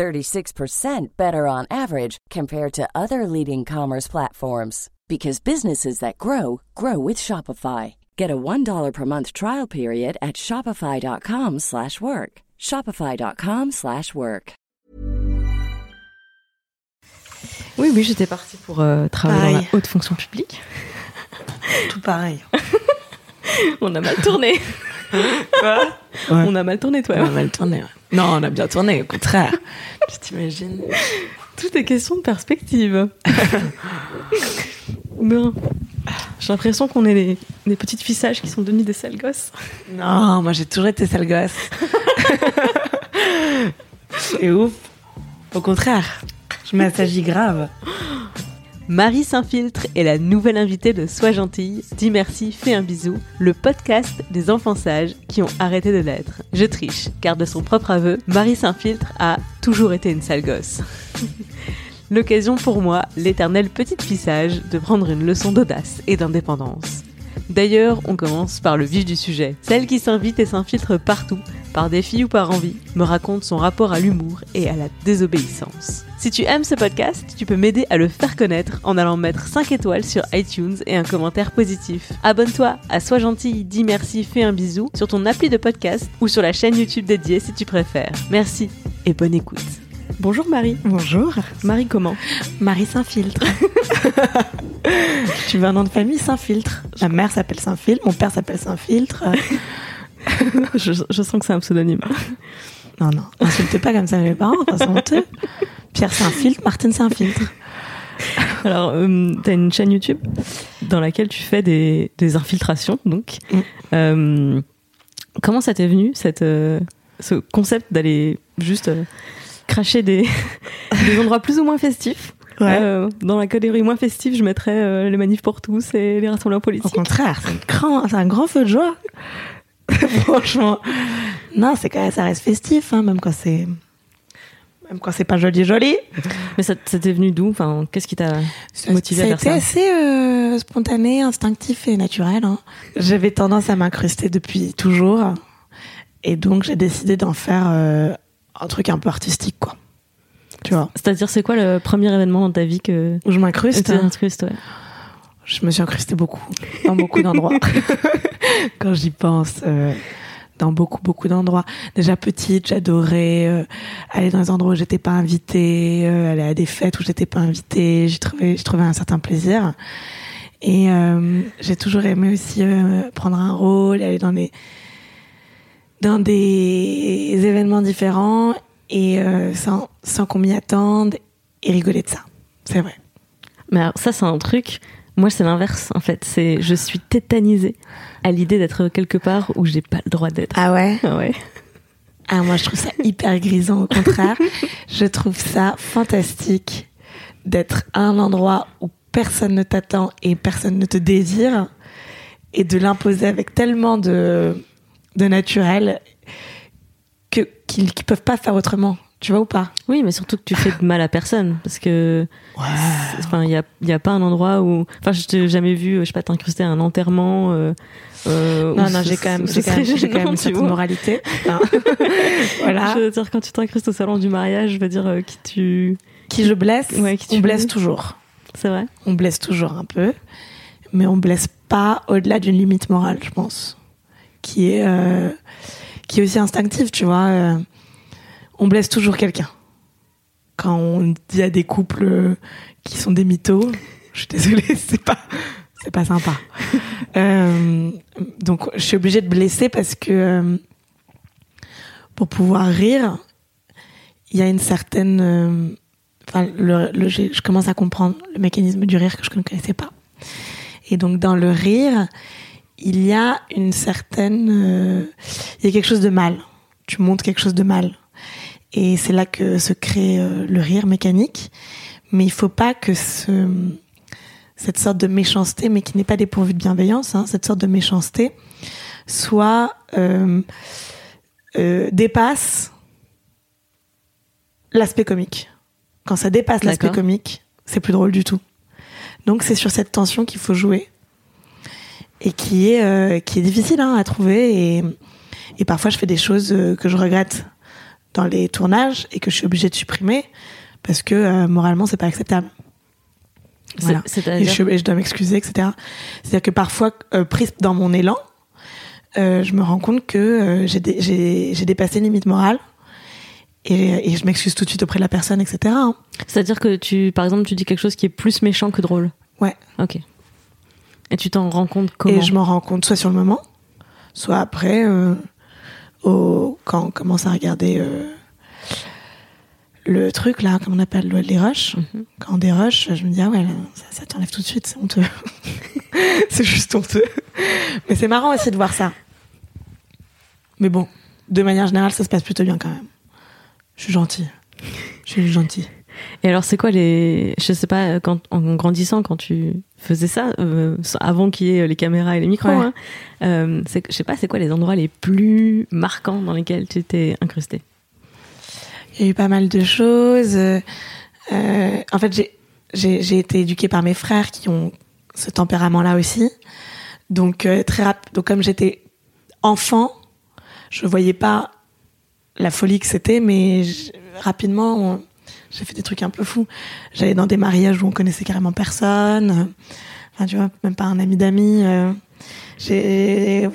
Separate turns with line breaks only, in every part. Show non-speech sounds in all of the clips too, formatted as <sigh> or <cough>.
36% better on average compared to other leading commerce platforms because businesses that grow grow with Shopify. Get a $1 per month trial period at shopify.com/work. shopify.com/work.
Oui, oui, j'étais partie pour euh, travailler dans la haute fonction publique.
Tout pareil. <laughs>
On a mal tourné. <laughs>
Ouais.
On a mal tourné, toi.
On a mal tourné. ouais. Non, on a bien tourné, au contraire. Tu t'imagines
Tout est question de perspective. <laughs> Bon. J'ai l'impression qu'on est des, des petites fissages qui sont devenus des sales gosses.
Non, moi j'ai toujours été sale gosse. <laughs> C'est ouf. Au contraire, je m'assagis grave.
Marie Saint-Filtre est la nouvelle invitée de Sois gentille, dis merci, fais un bisou, le podcast des enfants sages qui ont arrêté de l'être. Je triche, car de son propre aveu, Marie Saint-Filtre a toujours été une sale gosse. <laughs> L'occasion pour moi, l'éternel petit fissage, de prendre une leçon d'audace et d'indépendance. D'ailleurs, on commence par le vif du sujet. Celle qui s'invite et s'infiltre partout, par défi ou par envie, me raconte son rapport à l'humour et à la désobéissance. Si tu aimes ce podcast, tu peux m'aider à le faire connaître en allant mettre 5 étoiles sur iTunes et un commentaire positif. Abonne-toi à Sois gentil, dis merci, fais un bisou sur ton appli de podcast ou sur la chaîne YouTube dédiée si tu préfères. Merci et bonne écoute. Bonjour Marie.
Bonjour,
Marie comment?
Marie Saint-Filtre. <laughs> tu veux un nom de famille? Saint-Filtre Ma mère s'appelle Saint-Filtre, mon père s'appelle Saint-Filtre. <laughs> <laughs>
je, je sens que c'est un pseudonyme.
Non, non, insultez pas comme ça mes parents, c'est honteux. Pierre Saint-Filtre, Martine Saint-Filtre.
Alors, euh, tu as une chaîne YouTube dans laquelle tu fais des, des infiltrations, donc.
Mm.
Euh, comment ça t'est venu, cette, euh, ce concept d'aller juste euh, cracher des, <laughs> des endroits plus ou moins festifs?
Ouais.
Euh, Dans la catégorie moins festive, je mettrais euh, les manifs pour tous et les rassemblements
Au
politiques.
contraire, c'est un grand, c'est un grand feu de joie. <laughs> Franchement. Non, c'est quand même, ça reste festif, hein, même quand c'est, même quand c'est pas joli joli.
Mais ça, ça t'est venu d'où enfin, Qu'est-ce qui t'a motivé
ça
à
a
faire
été
ça
assez euh, spontané, instinctif et naturel. hein. J'avais tendance à m'incruster depuis toujours. Et donc, j'ai décidé d'en faire euh, un truc un peu artistique, quoi. Tu vois,
C'est-à-dire, c'est quoi le premier événement dans ta vie que
où je m'incruste.
tu
hein.
incrustes ouais.
Je me suis incrustée beaucoup, dans beaucoup d'endroits. <laughs> Quand j'y pense, euh, dans beaucoup, beaucoup d'endroits. Déjà petite, j'adorais euh, aller dans les endroits où j'étais pas invitée, euh, aller à des fêtes où j'étais pas invitée. J'y trouvais, j'y trouvais un certain plaisir. Et j'ai toujours aimé aussi prendre un rôle, aller dans des dans des événements différents et sans, sans qu'on m'y attende et rigoler de ça. C'est vrai.
Mais alors, ça, c'est un truc. Moi, c'est l'inverse, en fait. C'est, je suis tétanisée à l'idée d'être quelque part où j'ai pas le droit d'être.
Ah ouais
Ah ouais.
Ah, moi, je trouve ça hyper grisant, au contraire. <laughs> je trouve ça fantastique d'être à un endroit où personne ne t'attend et personne ne te désire et de l'imposer avec tellement de, de naturel que, qu'ils, qu'ils peuvent pas faire autrement. Tu vois ou pas?
Oui, mais surtout que tu fais de mal à personne. Parce que, enfin, il y a, il y a pas un endroit où, enfin, je t'ai jamais vu, je sais pas, t'incruster à un enterrement, euh, euh,
Non, non, j'ai quand même, j'ai quand même, quand même une certaine moralité. <laughs> <laughs> Voilà.
Je veux dire, quand tu t'incrustes au salon du mariage, je veux dire, euh, qui tu,
Qui je blesse,
Ouais, qui tu
on blesse toujours.
c'est vrai?
on blesse toujours un peu, mais on blesse pas au-delà d'une limite morale, je pense, qui est euh, qui est aussi instinctive, tu vois. On blesse toujours quelqu'un. Quand on dit à des couples euh, qui sont des mythos, je suis désolée, <laughs> c'est pas c'est pas sympa. <laughs> Euh, donc je suis obligée de blesser parce que euh, pour pouvoir rire, il y a une certaine euh, enfin, le, le- j'ai- je commence à comprendre le mécanisme du rire que je ne connaissais pas. Et donc, dans le rire, il y a une certaine, il y a quelque chose de mal. Tu montres quelque chose de mal. Et c'est là que se crée euh, le rire mécanique. mais il faut pas que ce, cette sorte de méchanceté, mais qui n'est pas dépourvue de bienveillance, hein, cette sorte de méchanceté, soit euh, euh, dépasse l'aspect comique. Quand ça dépasse l'aspect comique, c'est plus drôle du tout. Donc c'est sur cette tension qu'il faut jouer et qui est euh, qui est difficile hein, à trouver et, et parfois je fais des choses euh, que je regrette dans les tournages et que je suis obligée de supprimer parce que euh, moralement c'est pas acceptable. Voilà. Et je, et je dois m'excuser, etc. C'est-à-dire que parfois, euh, prise dans mon élan, euh, je me rends compte que euh, j'ai dé- j'ai j'ai dépassé une limite morale et, et je m'excuse tout de suite auprès de la personne, etc. hein.
C'est-à-dire que tu, par exemple, tu dis quelque chose qui est plus méchant que drôle.
Ouais.
Ok. Et tu t'en rends compte comment
Et je m'en rends compte soit sur le moment, soit après, euh, au, quand on commence à regarder euh, le truc là, comme on appelle le- les rushs.
Mhm.
Quand on dérush, je me dis ah ouais, là, ça, ça t'enlève tout de suite, c'est honteux. <laughs> c'est juste honteux. Mais c'est marrant aussi de voir ça. Mais bon, de manière générale, ça se passe plutôt bien quand même. Je suis gentille. Je suis gentille.
Et alors, c'est quoi les. Je sais pas, quand, en grandissant, quand tu faisais ça, euh, avant qu'il y ait les caméras et les micros,
Ouais.
hein, euh, je sais pas, c'est quoi les endroits les plus marquants dans lesquels tu t'es incrusté
Il y a eu pas mal de choses. Euh, en fait, j'ai- été éduquée par mes frères qui ont ce tempérament-là aussi. Donc très rap- Donc comme j'étais enfant, je voyais pas la folie que c'était, mais rapidement, on- j'ai fait des trucs un peu fous. J'allais dans des mariages où on connaissait carrément personne. Enfin, tu vois, même pas un ami d'amis. euh. J'ai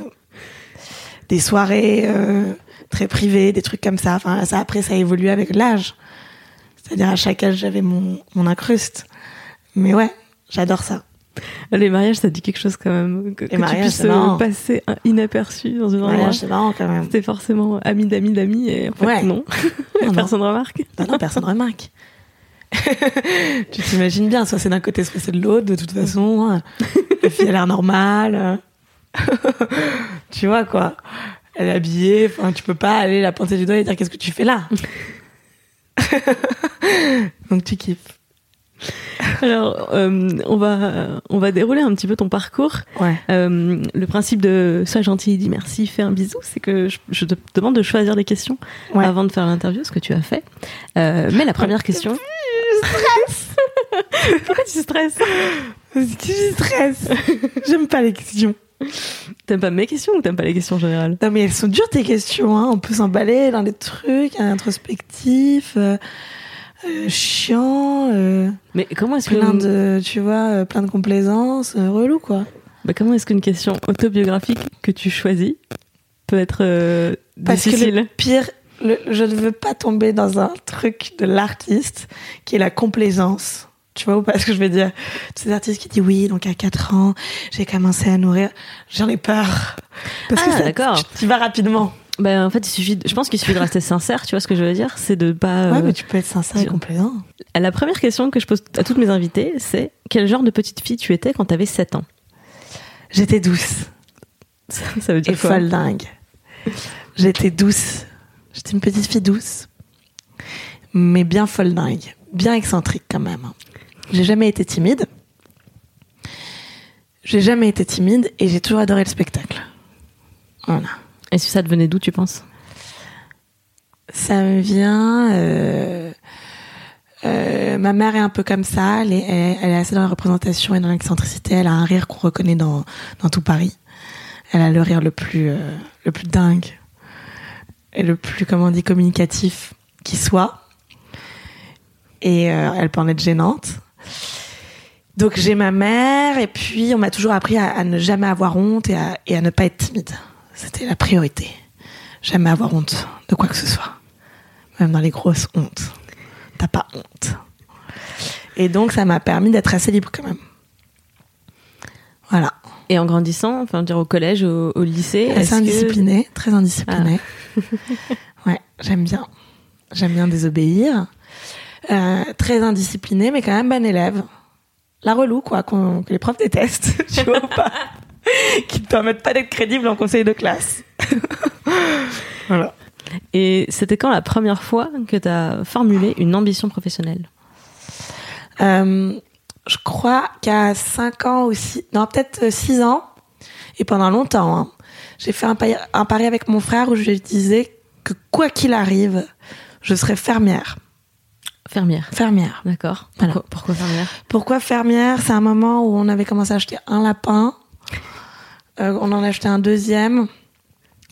des soirées euh, très privées, des trucs comme ça. Enfin, ça après, ça a évolué avec l'âge. C'est-à-dire à chaque âge, j'avais mon, mon incruste. Mais ouais, j'adore ça.
Les mariages, ça dit quelque chose quand même. Que, que tu
mariages,
puisses euh, passer inaperçu dans un endroit.
Ouais, c'est marrant quand même.
C'était forcément ami d'amis d'amis et en fait
Ouais.
non. <laughs> <laughs>
Non, non.
Personne remarque.
Bah non, personne remarque. tu t'imagines bien, soit c'est d'un côté, soit c'est de l'autre, de toute façon. La fille a l'air normale. <laughs> tu vois, quoi. Elle est habillée, enfin, tu peux pas aller la pointer du doigt et dire qu'est-ce que tu fais là? Donc tu kiffes.
Alors, euh, on va on va dérouler un petit peu ton parcours.
Ouais.
Euh, le principe de sois gentil, dis merci, fais un bisou, c'est que je, je te demande de choisir des questions
Ouais.
avant de faire l'interview, ce que tu as fait. Euh, mais la première question. <laughs> <laughs> Pourquoi tu stresses
Tu stresses. J'aime pas les questions.
T'aimes pas mes questions ou t'aimes pas les questions en général?
Non, mais elles sont dures tes questions. Hein. On peut s'emballer dans des trucs introspectifs, euh, euh, chiants, euh,
Mais comment est-ce que
plein de, tu vois, euh, plein de complaisance, relou quoi.
bah, comment est-ce qu'une question autobiographique que tu choisis peut être euh,
Parce que
difficile
le pire, le- je ne veux pas tomber dans un truc de l'artiste qui est la complaisance. Tu vois ou pas ce que je veux dire? Ces artistes qui disent oui, donc à 4 ans, j'ai commencé à nourrir. J'en ai peur. Parce
Ah,
que ça-
d'accord.
tu tu vas rapidement.
Ben, en fait, il suffit. de- je pense qu'il suffit de rester sincère. Tu vois ce que je veux dire? C'est de pas.
Ouais,
euh,
mais tu peux être sincère et complaisant.
La première question que je pose à toutes mes invitées, c'est quel genre de petite fille tu étais quand t'avais 7 ans?
J'étais douce.
Ça, ça veut dire
et
quoi?
folle dingue. J'étais douce. J'étais une petite fille douce, mais bien folle dingue, bien excentrique quand même. J'ai jamais été timide. J'ai jamais été timide et j'ai toujours adoré le spectacle. Voilà.
Et si ça devenait d'où, tu penses?
Ça me vient. euh, euh, ma mère est un peu comme ça. Elle est, assez dans la représentation et dans l'excentricité. Elle a un rire qu'on reconnaît dans, tout Paris. Elle a le rire le plus, euh, le plus dingue et le plus, comment on dit, communicatif qui soit. Et elle peut en être gênante. Donc j'ai ma mère et puis on m'a toujours appris à, ne jamais avoir honte et à ne pas être timide. C'était la priorité. Jamais avoir honte de quoi que ce soit. Même dans les grosses hontes. T'as pas honte. Et donc ça m'a permis d'être assez libre quand même. Voilà.
Et en grandissant, enfin, dire au collège, au, au lycée,
Assez
que-
indiscipliné, très indiscipliné. ouais, j'aime bien. J'aime bien désobéir. Euh, très indiscipliné, mais quand même bon élève. La relou, quoi, que les profs détestent, <laughs> tu vois ou pas? <laughs> Qui ne permettent pas d'être crédible en conseil de classe. <laughs> voilà.
Et c'était quand la première fois que t'as formulé une ambition professionnelle
Euh, je crois qu'à 5 ans aussi, non, peut-être 6 ans, et pendant longtemps, hein, j'ai fait un pari, un pari avec mon frère où je lui disais que quoi qu'il arrive, je serais fermière.
Fermière.
Fermière.
D'accord.
Voilà.
Pourquoi, pourquoi fermière?
Pourquoi fermière? C'est un moment où on avait commencé à acheter un lapin. Euh, on en a acheté un deuxième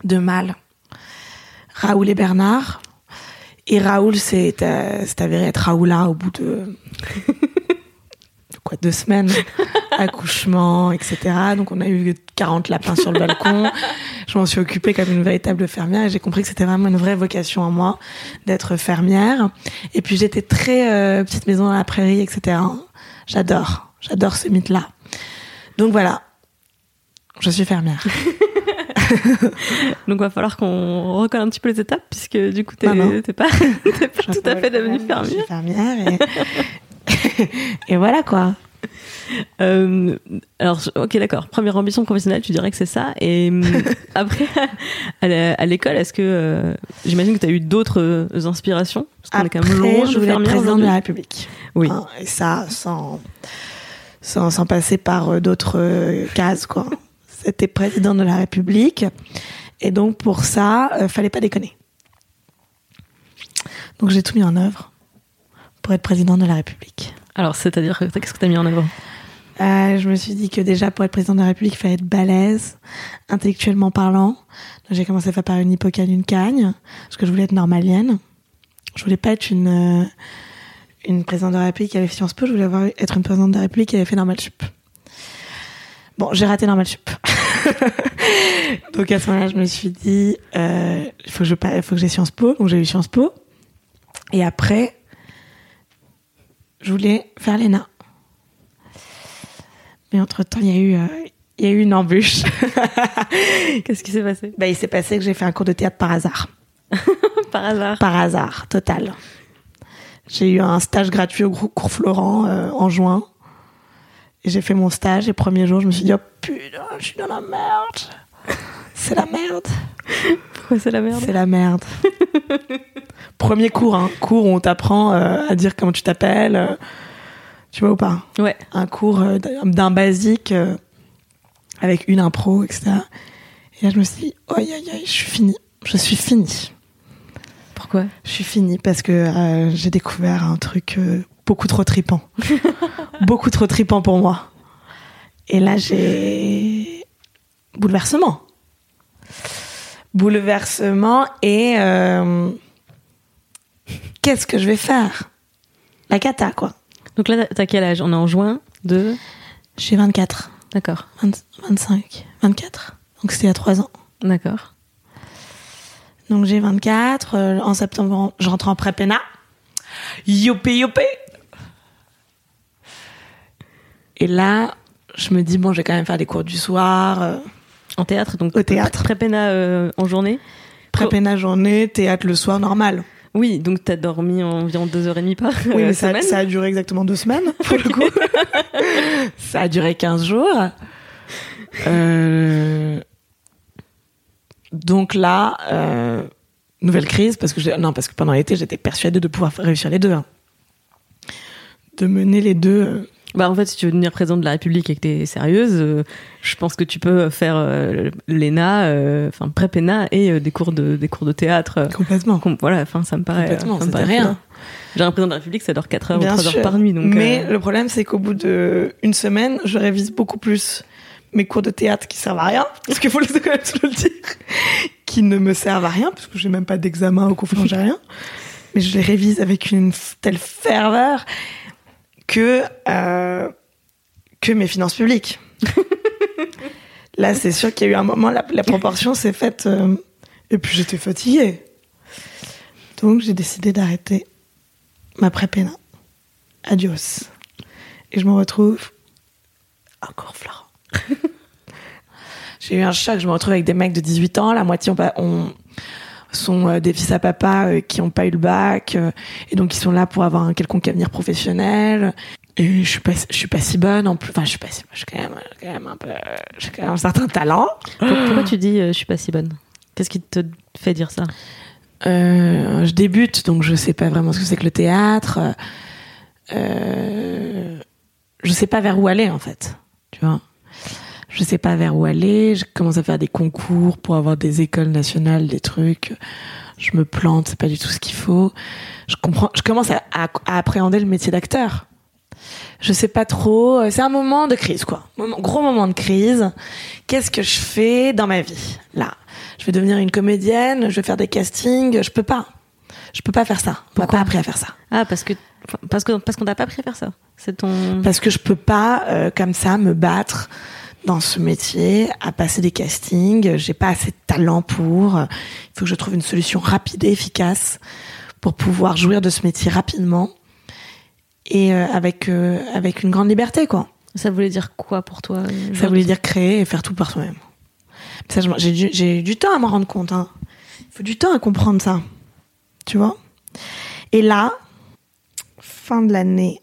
de mâle. Raoul et Bernard. Et Raoul s'est euh, avéré être Raoula au bout de <laughs> quoi deux semaines. Accouchement etc donc on a eu 40 lapins sur le balcon. Je m'en suis occupée comme une véritable fermière et j'ai compris que c'était vraiment une vraie vocation en moi d'être fermière. Et puis j'étais très euh, petite maison dans la prairie etc j'adore. J'adore ce mythe là donc voilà je suis fermière <laughs>
Donc va falloir qu'on recolle un petit peu les étapes puisque du coup t'es pas, <laughs> pas tout à fait devenue
Je
fermière.
suis fermière et, <laughs> et voilà quoi
Euh, alors, je- ok, d'accord. Première ambition professionnelle, tu dirais que c'est ça. Et hum, après, à l'école, est-ce que euh, j'imagine que tu as eu d'autres euh, inspirations? Parce qu'on est quand même loin
je voulais être président de la République
Oui.
Hein, et ça, sans, sans, sans passer par euh, d'autres euh, cases, quoi. C'était président de la République. Et donc, pour ça, euh, fallait pas déconner. Donc, j'ai tout mis en œuvre pour être président de la République.
Alors, c'est-à-dire, que- qu'est-ce que tu as mis en avant
Euh, je me suis dit que déjà, pour être président de la République, il fallait être balèze, intellectuellement parlant. Donc, j'ai commencé à faire par une hippocane, une cagne, parce que je voulais être normalienne. Je voulais pas être une, euh, une présidente de la République qui avait fait Sciences Po, je voulais avoir, être une présidente de la République qui avait fait Normal Sup. Bon, j'ai raté Normal Sup. <laughs> donc à ce moment-là, je me suis dit, euh, il faut que je faut que j'ai Sciences Po, donc j'ai eu Sciences Po. Et après, je voulais faire l'ENA. Mais entre-temps, il y a eu, euh, il y a eu une embûche. <laughs>
Qu'est-ce qui s'est passé?
Bah, il s'est passé que j'ai fait un cours de théâtre par hasard. <laughs>
Par hasard.
Par hasard, total. J'ai eu un stage gratuit au groupe cours Florent euh, en juin. Et j'ai fait mon stage. Et premier jour, je me suis dit, oh putain, je suis dans la merde. C'est la merde. <laughs>
Pourquoi c'est la merde?
C'est la merde. <laughs> Premier cours, hein. Cours où on t'apprend euh, à dire comment tu t'appelles. euh, tu vois ou pas?
Ouais.
un cours euh, d'un basique avec une impro, etc. Et là, je me suis dit, aïe, aïe, aïe, je suis finie. Je suis finie.
Pourquoi?
Je suis finie parce que j'ai découvert un truc beaucoup trop tripant. <laughs> beaucoup trop tripant pour moi. Et là, j'ai bouleversement. Bouleversement et euh, qu'est-ce que je vais faire? La cata, quoi.
Donc là, t'as quel âge? On est en juin de?
J'ai 24.
D'accord.
20 25, 24. Donc c'était il y a 3 ans.
D'accord.
Donc j'ai 24. euh, en septembre, je rentre en prépéna. Youpi youpi Et là, je me dis, bon, je vais quand même faire des cours du soir. euh,
En théâtre, donc.
Au théâtre.
Prépéna euh, en journée.
prépéna journée, théâtre le soir, normal.
Oui, donc t'as dormi environ deux heures et demie par
Oui,
euh,
mais ça,
semaine.
ça a duré exactement deux semaines, <laughs> pour le coup. <laughs> ça a duré 15 jours. Euh, Donc là, euh, nouvelle crise, parce que non, parce que pendant l'été, j'étais persuadée de pouvoir réussir les deux. hein. De mener les deux.
Bah en fait, si tu veux devenir président de la République et que t'es sérieuse, euh, je pense que tu peux faire euh, l'ENA, euh, enfin pré-PENA et euh, des cours de des cours de théâtre.
Complètement.
com- voilà, enfin ça me paraît.
Complètement,
ça me paraît
rien.
J'ai un président de la République, ça dort 4 heures ou
Bien
3
sûr.
heures par nuit, donc.
Mais le problème, c'est qu'au bout de une semaine, je révise beaucoup plus mes cours de théâtre qui servent à rien, <laughs> parce qu'il faut le- quand même le dire, <laughs> qui ne me servent à rien, parce que j'ai même pas d'examen au conférence, j'ai rien. Mais je les révise avec une telle ferveur que euh, que mes finances publiques. <laughs> Là, c'est sûr qu'il y a eu un moment, la, la proportion s'est faite, euh, et puis j'étais fatiguée. Donc j'ai décidé d'arrêter ma prépéna. Adios. Et je me retrouve encore Florent. <laughs> J'ai eu un choc, je me retrouve avec des mecs de 18 ans, la moitié ont sont euh, des fils à papa euh, qui n'ont pas eu le bac, et donc ils sont là pour avoir un quelconque avenir professionnel. Et je suis pas, je suis pas si bonne en plus. Enfin, je suis pas si, je suis quand même, quand même un peu, j'ai quand même un certain talent.
pour- pourquoi tu dis euh, je suis pas si bonne? Qu'est-ce qui te fait dire ça?
Euh, je débute, donc je sais pas vraiment ce que c'est que le théâtre. euh, je sais pas vers où aller en fait. Tu vois Je sais pas vers où aller. Je commence à faire des concours pour avoir des écoles nationales, des trucs. Je me plante, c'est pas du tout ce qu'il faut. Je comprends. Je commence à, à- à appréhender le métier d'acteur. Je sais pas trop. C'est un moment de crise, quoi. Moment- gros moment de crise. Qu'est-ce que je fais dans ma vie là? Je vais devenir une comédienne. Je vais faire des castings. Je peux pas. Je peux pas faire ça. On m'a pas appris à faire ça.
Ah, parce que parce que parce qu'on t'a pas appris à faire ça. C'est ton.
Parce que je peux pas, euh, comme ça, me battre dans ce métier, à passer des castings. J'ai pas assez de talent pour. Il faut que je trouve une solution rapide et efficace pour pouvoir jouir de ce métier rapidement et euh, avec euh, avec une grande liberté, quoi.
Ça voulait dire quoi pour toi euh,
Ça voulait dire créer et faire tout par soi-même. Ça, j'ai du, j'ai eu du temps à m'en rendre compte. hein. Il faut du temps à comprendre ça. Tu vois? Et là, fin de l'année,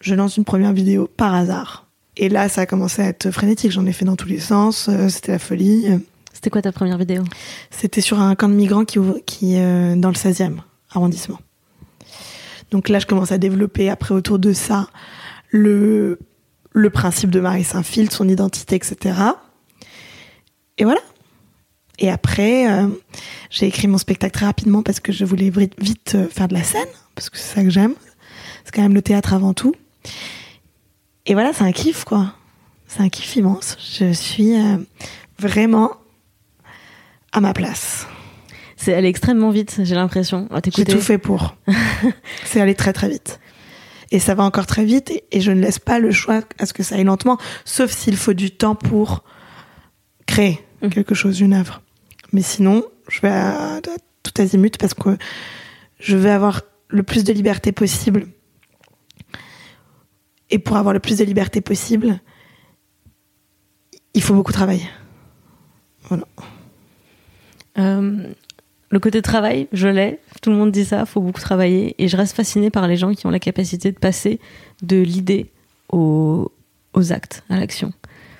je lance une première vidéo par hasard. Et là, ça a commencé à être frénétique. J'en ai fait dans tous les sens. C'était la folie.
C'était quoi ta première vidéo?
C'était sur un camp de migrants qui, qui euh, dans le 16e arrondissement. Donc là, je commence à développer après autour de ça le, le principe de Marie Saint-Phil, son identité, etc. Et voilà. Et après, euh, j'ai écrit mon spectacle très rapidement parce que je voulais vite euh, faire de la scène, parce que c'est ça que j'aime. C'est quand même le théâtre avant tout. Et voilà, c'est un kiff, quoi. C'est un kiff immense. Je suis euh, vraiment à ma place.
C'est allé extrêmement vite, j'ai l'impression. à
J'ai tout fait pour. <laughs> c'est aller très très vite. Et ça va encore très vite et, et je ne laisse pas le choix à ce que ça aille lentement, sauf s'il faut du temps pour créer
Mhm.
quelque chose, une œuvre. Mais sinon, je vais à, à tout azimut parce que je veux avoir le plus de liberté possible. Et pour avoir le plus de liberté possible, il faut beaucoup travailler.
Euh, le côté travail, je l'ai. Tout le monde dit ça, faut beaucoup travailler. Et je reste fascinée par les gens qui ont la capacité de passer de l'idée au- aux actes, à l'action.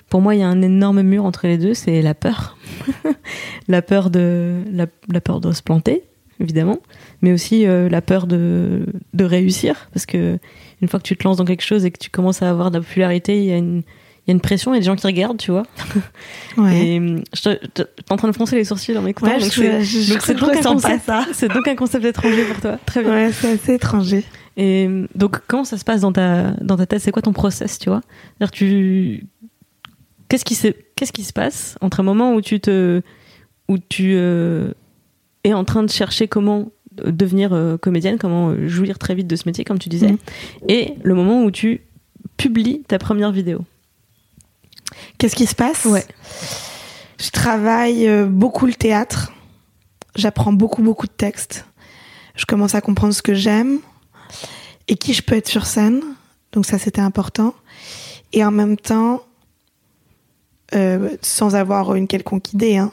Pour moi, il y a un énorme mur entre les deux, c'est la peur. <laughs> la peur de la, peur de se planter, évidemment, mais aussi euh, la peur de, de réussir, parce que une fois que tu te lances dans quelque chose et que tu commences à avoir de la popularité, il y a une y a une pression, il y a des gens qui regardent, tu vois. <laughs>
Ouais.
Et hum, je te- je te- t'es en train de froncer les sourcils en m'écoutant.
Ouais,
donc
je-
c'est-
je- je-
donc c'est donc un concept-
ça.
C'est donc un concept étranger pour toi. Très bien.
Ouais, c'est assez étranger.
Et hum, donc comment ça se passe dans ta dans ta tête? C'est quoi ton process, tu vois? C'est-à-dire tu qu'est-ce qui se qu'est-ce qui se passe entre un moment où tu te où tu euh, es en train de chercher comment devenir euh, comédienne, comment euh, jouir très vite de ce métier, comme tu disais,
Mhm.
et le moment où tu publies ta première vidéo?
Qu'est-ce qui se passe
Ouais.
Je travaille euh, beaucoup le théâtre. J'apprends beaucoup, beaucoup de textes. Je commence à comprendre ce que j'aime et qui je peux être sur scène. Donc ça, c'était important. Et en même temps, euh, sans avoir une quelconque idée, hein,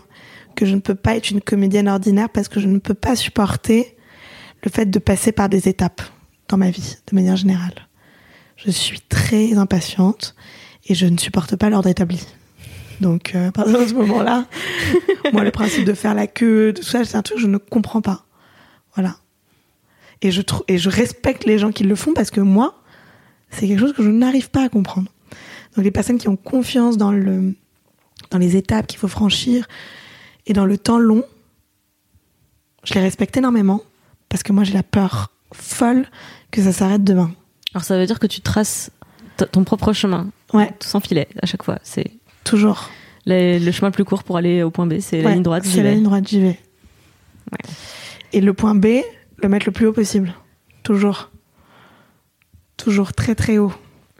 que je ne peux pas être une comédienne ordinaire parce que je ne peux pas supporter le fait de passer par des étapes dans ma vie, de manière générale. Je suis très impatiente et je ne supporte pas l'ordre établi. Donc, euh, à partir de ce moment-là, <laughs> moi, le principe de faire la queue, tout ça, c'est un truc que je ne comprends pas. Voilà. Et je, et je respecte les gens qui le font parce que moi, c'est quelque chose que je n'arrive pas à comprendre. Donc, les personnes qui ont confiance dans, le, dans les étapes qu'il faut franchir et dans le temps long, je les respecte énormément parce que moi, j'ai la peur folle que ça s'arrête demain.
Alors ça veut dire que tu traces ton propre chemin,
Ouais,
sans filet à chaque fois. C'est
toujours.
le, le chemin le plus court pour aller au point B, c'est la
Ouais,
ligne droite. j'y
C'est la
vais.
ligne droite, j'y vais.
Ouais.
Et le point B, le mettre le plus haut possible. Toujours. Toujours très très haut.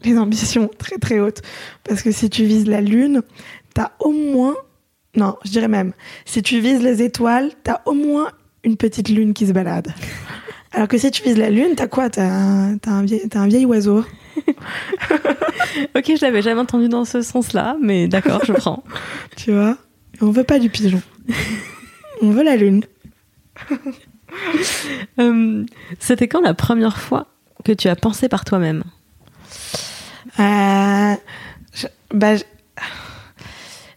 Les ambitions très très hautes. Parce que si tu vises la lune, t'as au moins. Non, je dirais même. Si tu vises les étoiles, t'as au moins une petite lune qui se balade. Alors que si tu vises la lune, t'as quoi? T'as un, un, vieil, un vieil oiseau. <laughs>
Ok, je l'avais jamais entendu dans ce sens-là, mais d'accord, je prends. <laughs>
Tu vois? On veut pas du pigeon. On veut la lune. <laughs>
Euh, C'était quand la première fois que tu as pensé par toi-même?
Euh, je, bah, je,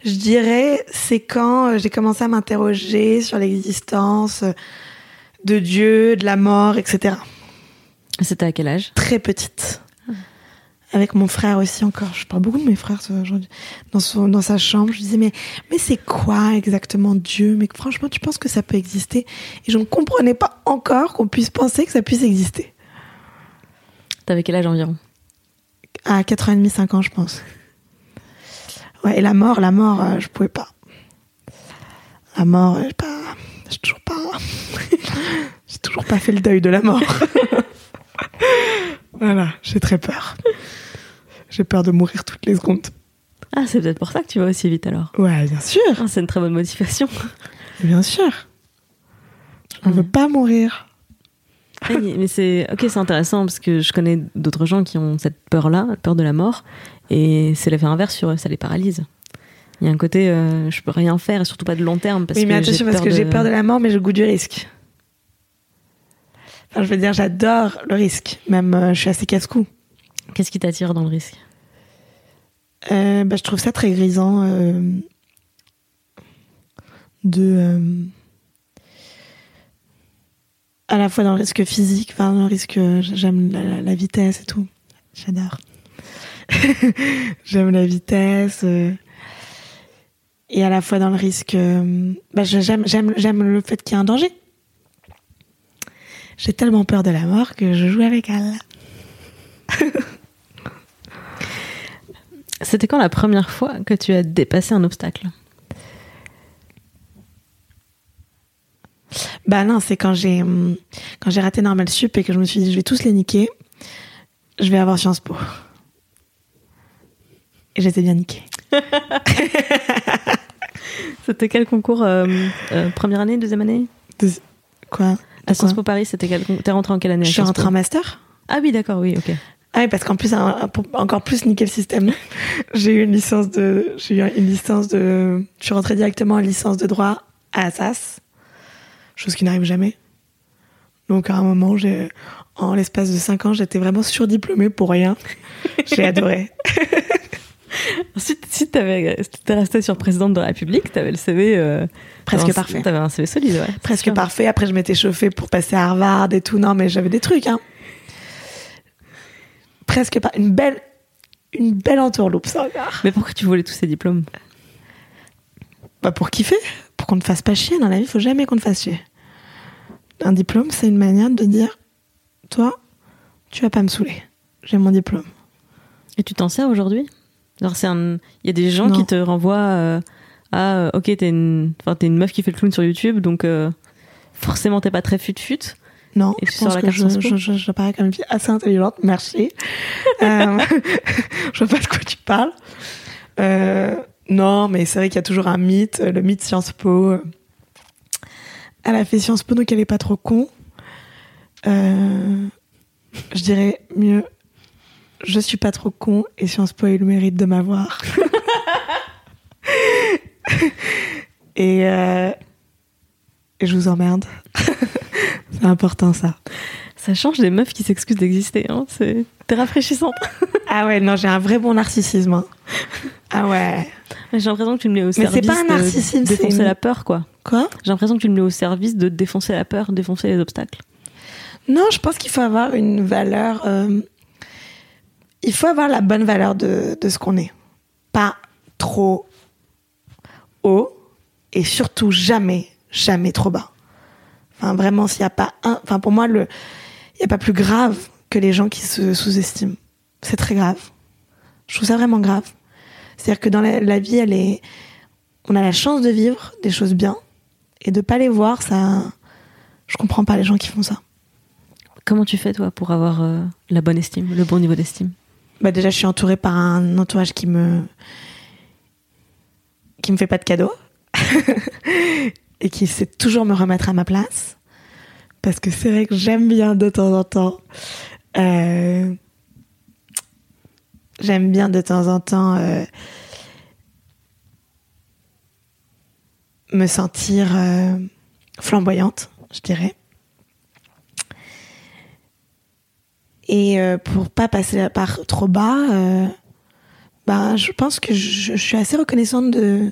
je dirais, c'est quand euh, j'ai commencé à m'interroger sur l'existence de Dieu, de la mort, etc.
C'était à quel âge?
Très petite. Avec mon frère aussi encore. Je parle beaucoup de mes frères aujourd'hui. Dans, son, dans sa chambre, je disais, mais, mais c'est quoi exactement Dieu? Mais franchement, tu penses que ça peut exister? Et je ne comprenais pas encore qu'on puisse penser que ça puisse exister.
T'avais quel âge environ?
À 4 ans et demi, 5 ans, je pense. Ouais, et la mort, la mort, euh, je pouvais pas. La mort, euh, j'ai pas. J'ai toujours pas. <laughs> j'ai toujours pas fait le deuil de la mort. <laughs> voilà, j'ai très peur. J'ai peur de mourir toutes les secondes.
Ah, c'est peut-être pour ça que tu vas aussi vite alors.
Ouais, bien sûr.
Ah, c'est une très bonne motivation.
Bien sûr. Je ne veux
Mm.
pas mourir.
Ah, mais c'est ok, c'est intéressant parce que je connais d'autres gens qui ont cette peur-là, peur de la mort, et c'est l'effet inverse sur eux, ça les paralyse. Il y a un côté, euh, je peux rien faire et surtout pas de long terme parce
oui, mais attention, parce que
de-
j'ai peur de la mort, mais j'ai le goût du risque. Enfin, je veux dire, j'adore le risque. Même, euh, je suis assez casse-cou.
Qu'est-ce qui t'attire dans le risque?
Euh, bah, je trouve ça très grisant euh, de euh, à la fois dans le risque physique, enfin dans le risque, j'aime la, la- la vitesse et tout, j'adore. <laughs> j'aime la vitesse euh, et à la fois dans le risque, euh, bah, j'aime j'aime j'aime le fait qu'il y ait un danger. J'ai tellement peur de la mort que je joue avec elle. <laughs>
C'était quand la première fois que tu as dépassé un obstacle?
Bah non, c'est quand j'ai hum, quand j'ai raté normal sup et que je me suis dit je vais tous les niquer. Je vais avoir Sciences Po. Et j'étais bien niquée. <laughs>
C'était quel concours euh, euh, Première année, deuxième
Deux- Quoi?
À Sciences Po Paris, c'était quel con- T'es rentré en quelle année
Je suis rentrée en master.
Ah oui, d'accord, oui, ok.
Ah oui, parce qu'en plus, pour encore plus niquer le système, <laughs> j'ai eu une licence de, j'ai eu une licence de, je suis rentrée directement en licence de droit à Assas, chose qui n'arrive jamais. Donc à un moment, j'ai, en l'espace de 5 ans, j'étais vraiment surdiplômée pour rien. <laughs> J'ai adoré. <laughs> <laughs>
Si, si si t'étais resté sur présidente de la République, t'avais le CV euh,
Presque
un-
parfait.
Un CV solide, ouais.
Presque
sûr.
parfait. Après, je m'étais chauffée pour passer à Harvard et tout. Non, mais j'avais des trucs, hein. Presque pas. Une belle, une belle entourloupe, ça.
Mais pourquoi tu voulais tous ces diplômes?
Bah, pour kiffer. Pour qu'on ne fasse pas chier. Dans la vie, il faut jamais qu'on te fasse chier. Un diplôme, c'est une manière de dire, toi, tu vas pas me saouler. J'ai mon diplôme.
Et tu t'en sers aujourd'hui? Genre, c'est un... Il y a des gens
Non.
qui te renvoient euh, à euh, Ok, t'es une... Enfin, t'es une meuf qui fait le clown sur YouTube, donc euh, forcément t'es pas très fut-fut.
Non,
Et
je
tu
pense
la
que
carte
je,
Sciences Po
je, je, je parais comme une fille assez intelligente. Merci. <laughs> Euh, <laughs> je vois pas de quoi tu parles. Euh, non, mais c'est vrai qu'il y a toujours un mythe, le mythe Sciences Po. Elle a fait Sciences Po, donc elle est pas trop con. Euh, je dirais mieux, je suis pas trop con et Sciences Po a eu le mérite de m'avoir. <laughs> et, euh, et je vous emmerde. <laughs> c'est important ça.
Ça change des meufs qui s'excusent d'exister. Hein. C'est... T'es rafraîchissante. <laughs>
Ah ouais, non, j'ai un vrai bon narcissisme. hein. Ah ouais.
J'ai l'impression que tu me mets au
c'est
service
pas un
de
narcissisme,
défoncer
une-
la peur, quoi.
Quoi?
J'ai l'impression que tu me mets au service de défoncer la peur, défoncer les obstacles.
Non, je pense qu'il faut avoir une valeur. euh, il faut avoir la bonne valeur de, de ce qu'on est. Pas trop haut et surtout jamais, jamais trop bas. Enfin, vraiment, s'il n'y a pas un. Enfin, pour moi, il n'y a pas plus grave que les gens qui se sous-estiment. C'est très grave. Je trouve ça vraiment grave. C'est-à-dire que dans la, la vie, elle est. On a la chance de vivre des choses bien et de pas les voir, ça. Je comprends pas les gens qui font ça.
Comment tu fais, toi, pour avoir euh, la bonne estime, le bon niveau d'estime?
Bah déjà, je suis entourée par un entourage qui me qui me fait pas de cadeaux <laughs> et qui sait toujours me remettre à ma place parce que c'est vrai que j'aime bien de temps en temps euh, j'aime bien de temps en temps euh, me sentir euh, flamboyante, je dirais. Et euh, pour pas passer la part trop bas, euh, bah, je pense que je, suis assez reconnaissante de,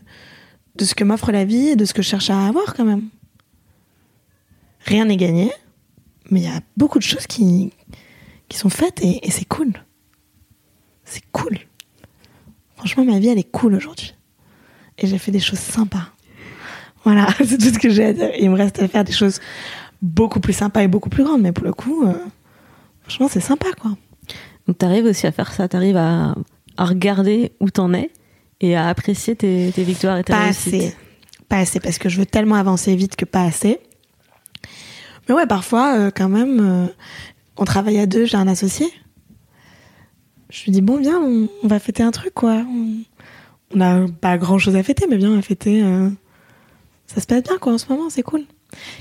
de ce que m'offre la vie et de ce que je cherche à avoir quand même. Rien n'est gagné, mais il y a beaucoup de choses qui, qui sont faites et, et c'est cool. C'est cool. Franchement, ma vie, elle est cool aujourd'hui. Et j'ai fait des choses sympas. Voilà, <laughs> c'est tout ce que j'ai à dire. Il me reste à faire des choses beaucoup plus sympas et beaucoup plus grandes, mais pour le coup, euh, franchement, c'est sympa, quoi.
Donc t'arrives aussi à faire ça, t'arrives à, à regarder où t'en es et à apprécier tes, tes victoires et tes
Pas
réussites.
assez. Pas assez, parce que je veux tellement avancer vite que pas assez. Mais ouais, parfois, euh, quand même, euh, on travaille à deux, j'ai un associé. Je lui dis, bon, viens, on, on va fêter un truc, quoi. On- n'a pas grand chose à fêter, mais bien, on va fêter. euh, Ça se passe bien, quoi, en ce moment, c'est cool.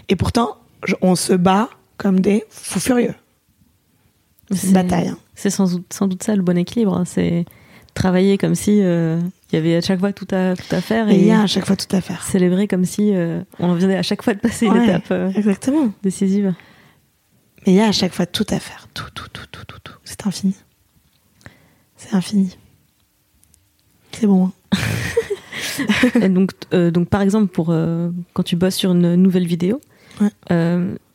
Et pourtant, je- on se bat comme des fous furieux. Une bataille. hein.
C'est sans doute, sans doute ça le bon équilibre. hein. C'est travailler comme si euh, il y avait à chaque fois tout à, tout à faire
Et il y a à chaque fois tout à faire.
célébrer comme si euh, on venait à chaque fois de passer une étape euh,
Exactement.
décisive.
Mais il y a à chaque fois tout à faire. Tout, tout, tout, tout, tout, tout. C'est infini. C'est infini. C'est bon. hein. <laughs>
Et donc, euh, donc, par exemple, pour quand tu bosses sur une nouvelle vidéo,
Ouais.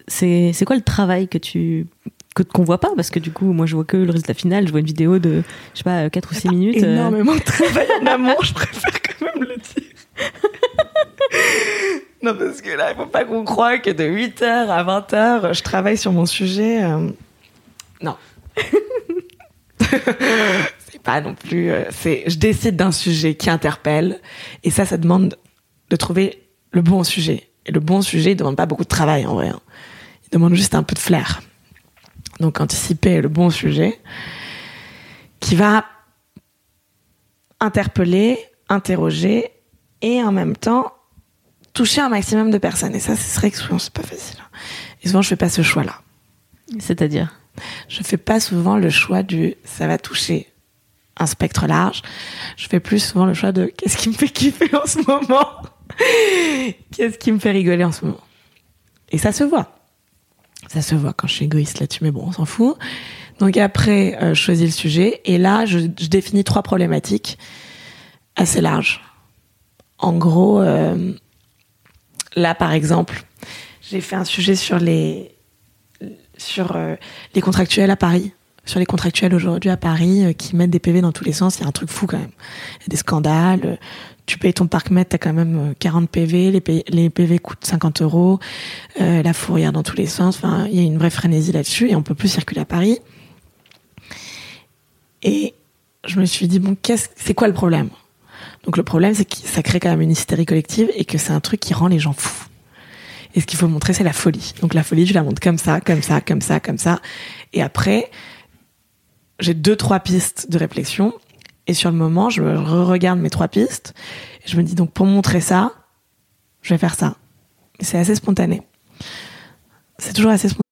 c'est quoi le travail que tu que qu'on voit pas parce que du coup moi je vois que le résultat final je vois une vidéo de je sais pas 4 ou 6 minutes euh,
Énormément <laughs> de travail en amont, je préfère quand même le dire. <laughs> non, parce que là, il faut pas qu'on croie que de 8h à 20h, je travaille sur mon sujet. euh, Non. <laughs> c'est pas non plus. euh, C'est, je décide d'un sujet qui interpelle, et ça, ça demande de trouver le bon sujet. Et le bon sujet, il demande pas beaucoup de travail en vrai. hein. Il demande juste un peu de flair. Donc, anticiper le bon sujet qui va interpeller, interroger et en même temps toucher un maximum de personnes. Et ça, ce serait que souvent, c'est pas facile. Et souvent, je fais pas ce choix-là.
c'est-à-dire?
Je fais pas souvent le choix du ça va toucher un spectre large. Je fais plus souvent le choix de qu'est-ce qui me fait kiffer en ce moment? <laughs> Qu'est-ce qui me fait rigoler en ce moment? Et ça se voit. Ça se voit quand je suis égoïste là-dessus, mais bon, on s'en fout. Donc après, euh, je choisis le sujet et là, je, définis trois problématiques assez larges. En gros, euh, là, par exemple, j'ai fait un sujet sur les sur euh, les contractuels à Paris, sur les contractuels aujourd'hui à Paris qui mettent des PV dans tous les sens. Il y a un truc fou quand même. Il y a des scandales. Euh, Tu payes ton parc mètre, t'as quand même euh, 40 PV. Les, PV coûtent 50 euros. euh, la fourrière dans tous les sens. Enfin, il y a une vraie frénésie là-dessus et on peut plus circuler à Paris. Et je me suis dit bon, c'est quoi le problème? Donc le problème, c'est que ça crée quand même une hystérie collective et que c'est un truc qui rend les gens fous. Et ce qu'il faut montrer, c'est la folie. Donc la folie, je la montre comme ça, comme ça, comme ça, comme ça. Et après, j'ai deux, trois pistes de réflexion. Et sur le moment, je regarde mes trois pistes. Et je me dis donc pour montrer ça, je vais faire ça. C'est assez spontané. C'est toujours assez spontané.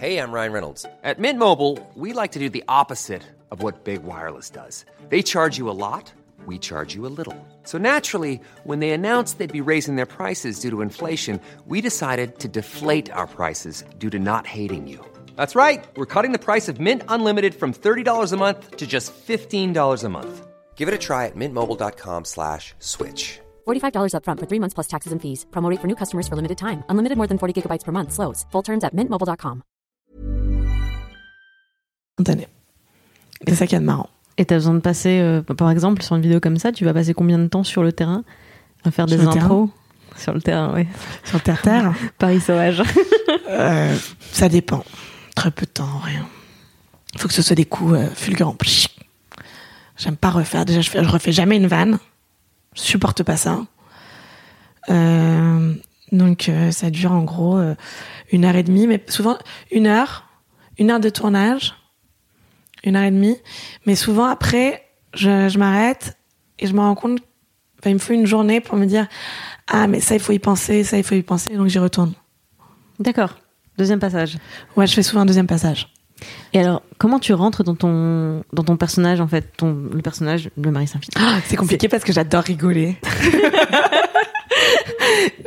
Hey, I'm Ryan Reynolds. At Mint Mobile, we like to do the opposite of what Big Wireless does. They charge you a lot, we charge you a little. So naturally, when they announced they'd be raising their prices due to inflation, we decided to deflate our prices due to not hating you. That's right. We're cutting the price of Mint Unlimited from $30 a month to just $15 a month. Give it a try at mintmobile.com slash switch.
$45 upfront for three months plus taxes and fees. Promo rate for new customers for limited time. Unlimited more than 40 gigabytes per month. Slows. Full terms at mintmobile.com.
spontané. C'est ça qui est marrant.
et t'as besoin de passer euh, par exemple sur une vidéo comme ça tu vas passer combien de temps sur le terrain à faire
Sur
des intros sur le terrain ouais
Sur le terre-terre, <laughs>
Paris sauvage
euh, ça dépend. Très peu de temps, rien. Il faut que ce soit des coups euh, fulgurants. J'aime pas refaire. Déjà, je, fais, refais jamais une vanne. Je supporte pas ça. Euh, donc, euh, ça dure en gros une heure et demie, mais souvent une heure, une heure de tournage, une heure et demie. Mais souvent après, je, je m'arrête et je me rends compte. Il me faut une journée pour me dire ah mais ça il faut y penser, ça il faut y penser. Donc j'y retourne.
d'accord deuxième passage
Ouais, je fais souvent un deuxième passage.
et alors comment tu rentres dans ton dans ton personnage en fait ton le personnage de Marie Saint-Philippe?
Ah, c'est compliqué parce que j'adore rigoler. <laughs>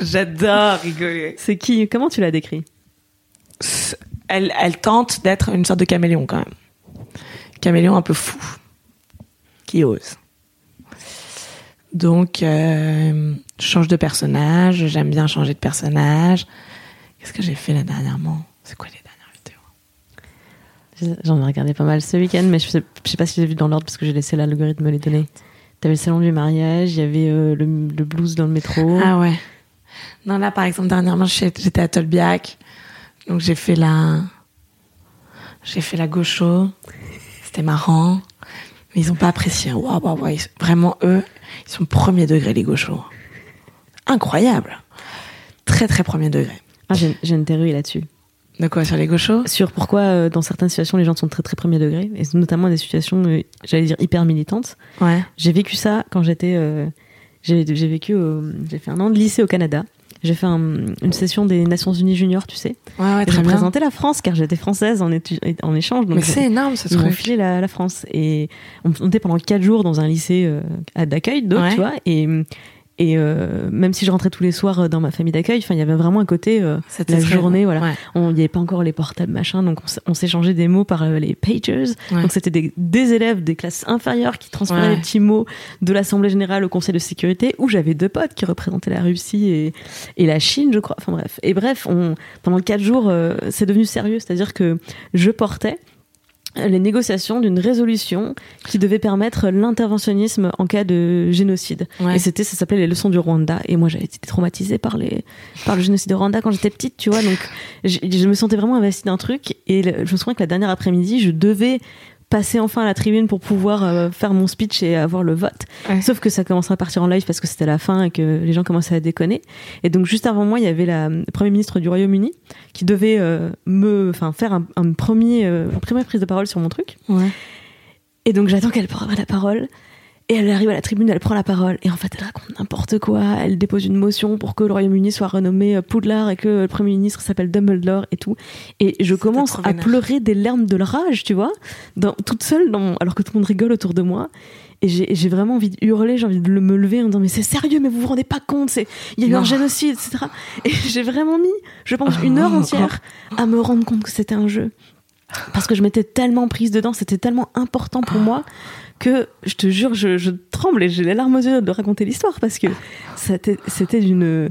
j'adore rigoler.
c'est qui comment tu l'as décrit
Elle, elle tente d'être une sorte de caméléon quand même. Caméléon un peu fou, qui ose. Donc, euh, je change de personnage. J'aime bien changer de personnage. Qu'est-ce que j'ai fait là dernièrement? C'est quoi les dernières vidéos?
J'en ai regardé pas mal ce week-end, mais je sais, je sais pas si j'ai vu dans l'ordre parce que j'ai laissé l'algorithme les donner. T'avais le salon du mariage, il y avait euh, le, le blues dans le métro.
Ah ouais. Non, là, par exemple, dernièrement, j'étais à Tolbiac. Donc, j'ai fait la. J'ai fait la gaucho. C'était marrant. Mais ils ont pas apprécié. Waouh, waouh, waouh. Vraiment, eux, ils sont premier degré, les gauchos. Incroyable. Très, très premier degré.
Ah, j'ai j'ai une théorie là-dessus.
De quoi, sur les gauchos
Sur pourquoi, euh, dans certaines situations, les gens sont très très premier degré, et notamment des situations, euh, j'allais dire, hyper militantes.
Ouais.
J'ai vécu ça quand j'étais. euh, j'ai j'ai vécu. au- J'ai fait un an de lycée au Canada. J'ai fait un- une session des Nations Unies Junior, tu sais.
Ouais, ouais, très
J'ai
bien.
présenté la France car j'étais française en, étu- en échange. Donc
Mais c'est énorme, ce
ils m'ont
truc.
filé la, la France. Et on, on était pendant quatre jours dans un lycée d'accueil, donc,
Ouais.
tu vois. Et, et euh, même si je rentrais tous les soirs euh, dans ma famille d'accueil, enfin, il y avait vraiment un côté euh, la journée, voilà.
Ouais.
On- Il n'y avait pas encore les portables, machin, donc on s'échangeait des mots par euh, les pagers.
Ouais.
Donc c'était des, des élèves des classes inférieures qui transféraient
Ouais.
les petits mots de l'Assemblée générale au Conseil de sécurité, où j'avais deux potes qui représentaient la Russie et, et la Chine, je crois. Enfin bref. Et bref, on, pendant quatre jours, euh, c'est devenu sérieux, c'est-à-dire que je portais les négociations d'une résolution qui devait permettre l'interventionnisme en cas de génocide.
Ouais.
Et c'était, ça s'appelait les leçons du Rwanda. Et moi, j'avais été traumatisée par les, par le génocide de Rwanda quand j'étais petite, tu vois. Donc, je, je me sentais vraiment investie d'un truc. Et le- je me souviens que la dernière après-midi, je devais passer enfin à la tribune pour pouvoir euh, faire mon speech et avoir le vote.
Ouais.
Sauf que ça commençait à partir en live parce que c'était la fin et que les gens commençaient à déconner. Et donc juste avant moi, il y avait la euh, première ministre du Royaume-Uni qui devait euh, me, enfin faire un, un premier, une première prise de parole sur mon truc.
Ouais.
Et donc j'attends qu'elle prenne la parole. Et elle arrive à la tribune, elle prend la parole. Et en fait, elle raconte n'importe quoi. Elle dépose une motion pour que le Royaume-Uni soit renommé euh, Poudlard et que le Premier ministre s'appelle Dumbledore et tout. Et je commence à pleurer des larmes de rage, tu vois, dans, toute seule, dans alors que tout le monde rigole autour de moi. Et j'ai vraiment envie de hurler, j'ai envie de le- me lever en disant mais c'est sérieux, mais vous vous rendez pas compte, c'est il y a eu
Non.
un génocide, etc. Et j'ai vraiment mis, je pense, une heure <laughs> entière à me rendre compte que c'était un jeu parce que je m'étais tellement prise dedans, c'était tellement important pour moi que je te jure, je, je tremble et j'ai les larmes aux yeux de raconter l'histoire parce que c'était c'était d'une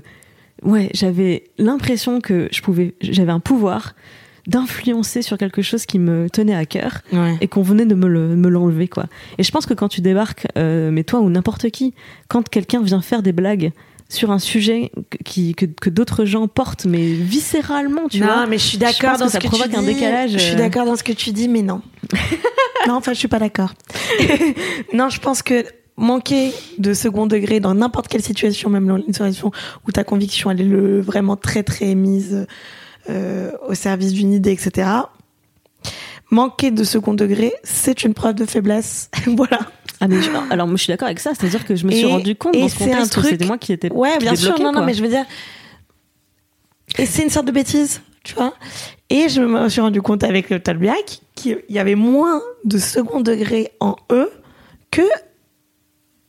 ouais, j'avais l'impression que je pouvais, j'avais un pouvoir d'influencer sur quelque chose qui me tenait à cœur
Ouais.
et qu'on venait de me le- me l'enlever quoi. Et je pense que quand tu débarques, euh, mais toi ou n'importe qui, quand quelqu'un vient faire des blagues sur un sujet que- qui, que, que d'autres gens portent, mais viscéralement, tu
non,
vois.
mais je suis d'accord dans
que
ce
ça
que
provoque
tu
un
dis.
décalage,
Je suis
euh.
d'accord dans ce que tu dis, mais non. <laughs> non, enfin, je suis pas d'accord. <laughs> non, je pense que manquer de second degré dans n'importe quelle situation, même dans une situation où ta conviction elle est le, vraiment très très mise euh, au service d'une idée, etc. Manquer de second degré, c'est une preuve de faiblesse. <laughs> voilà.
Ah mais je- alors moi je suis d'accord avec ça, c'est-à-dire que je me suis
Et-
rendu compte
et
dans ce
un
contexte que c'était moi qui était
Ouais,
qui
bien sûr. non, non, mais je veux dire. Et c'est une sorte de bêtise, tu vois. Et je me suis rendu compte avec le Talbiac qu'il y avait moins de second degré en eux que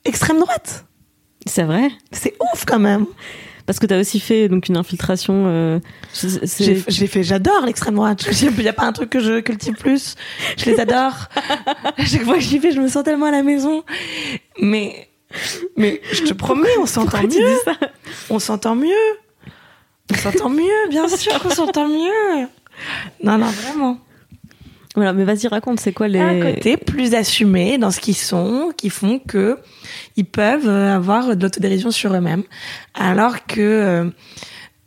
extrême droite.
C'est vrai?
C'est ouf quand même.
Parce que tu as aussi fait donc une infiltration euh,
J'ai fait, j'adore l'extrême droite. <laughs> Il n'y a pas un truc que je cultive plus. Je les adore. <laughs> à chaque fois que j'y vais, je me sens tellement à la maison. Mais, mais je te promets, on s'entend mieux. On s'entend mieux. On s'entend mieux, bien sûr qu'on s'entend mieux. Non, non, vraiment.
Voilà, mais vas-y raconte, c'est quoi les
Un côté plus assumé dans ce qu'ils sont, qui font que ils peuvent euh, avoir de l'autodérision sur eux-mêmes, alors que euh,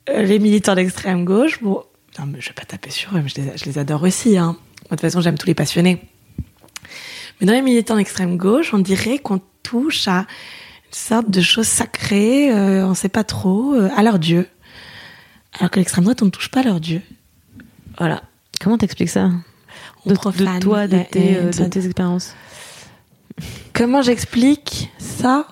les militants d'extrême gauche, bon, non, mais je vais pas taper sur eux, mais je les, je les adore aussi. Hein. Moi, de toute façon, j'aime tous les passionnés. Mais dans les militants d'extrême gauche, on dirait qu'on touche à une sorte de choses sacrées, euh, on sait pas trop, euh, à leur dieu. Alors que l'extrême droite, on ne touche pas à leur dieu. Voilà.
Comment t'expliques ça? De, de toi, de tes, euh, de tes expériences
Comment j'explique ça?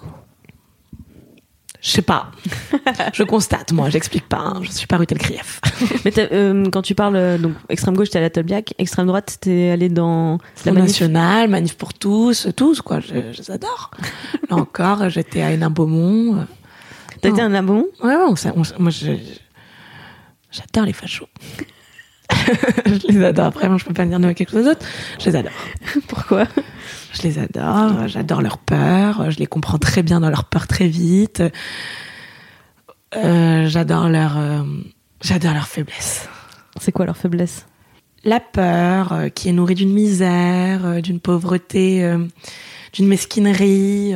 Je sais pas. <laughs> je constate, moi, j'explique pas. hein. Je suis pas Rutel Krief. <laughs>
Mais euh, quand tu parles euh, donc extrême gauche, t'es à la Tolbiac, extrême droite, t'es allé dans la
La
manif.
nationale, manif pour tous, tous, quoi. Je, je les adore. <laughs> Là encore, j'étais à Hénin-Beaumont.
T'as été
Non.
un abon
Ouais, ouais, on on moi, j'adore les fachos. <laughs> je les adore. Vraiment, je peux pas dire non à quelque chose d'autre. Je les adore. <laughs>
Pourquoi?
Je les adore, j'adore leur peur, je les comprends très bien dans leur peur très vite. Euh, j'adore leur, euh, j'adore leur faiblesse.
C'est quoi leur faiblesse?
La peur, euh, qui est nourrie d'une misère, d'une pauvreté, d'une mesquinerie.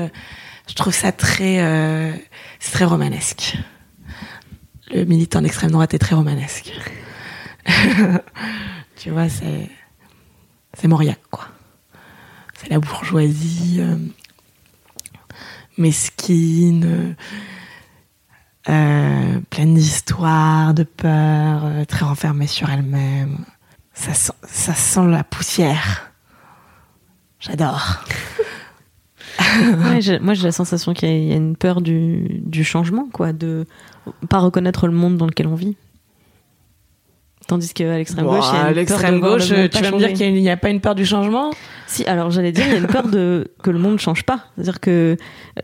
je trouve ça très, c'est très romanesque. Le militant d'extrême droite est très romanesque. <laughs> tu vois, c'est, c'est Mauriac, quoi. C'est la bourgeoisie euh, mesquine, euh, pleine d'histoires, de peur, euh, très renfermée sur elle-même. Ça sent, ça sent la poussière. J'adore.
Moi, j'ai la sensation qu'il y a une peur du, du changement, quoi, de pas reconnaître le monde dans lequel on vit. Tandis qu'à l'extrême gauche, il y a
à
une
l'extrême
peur
gauche, tu vas me dire qu'il n'y a, pas une peur du changement?
Si, alors j'allais dire, il y a une peur de <laughs> que le monde change pas. C'est-à-dire que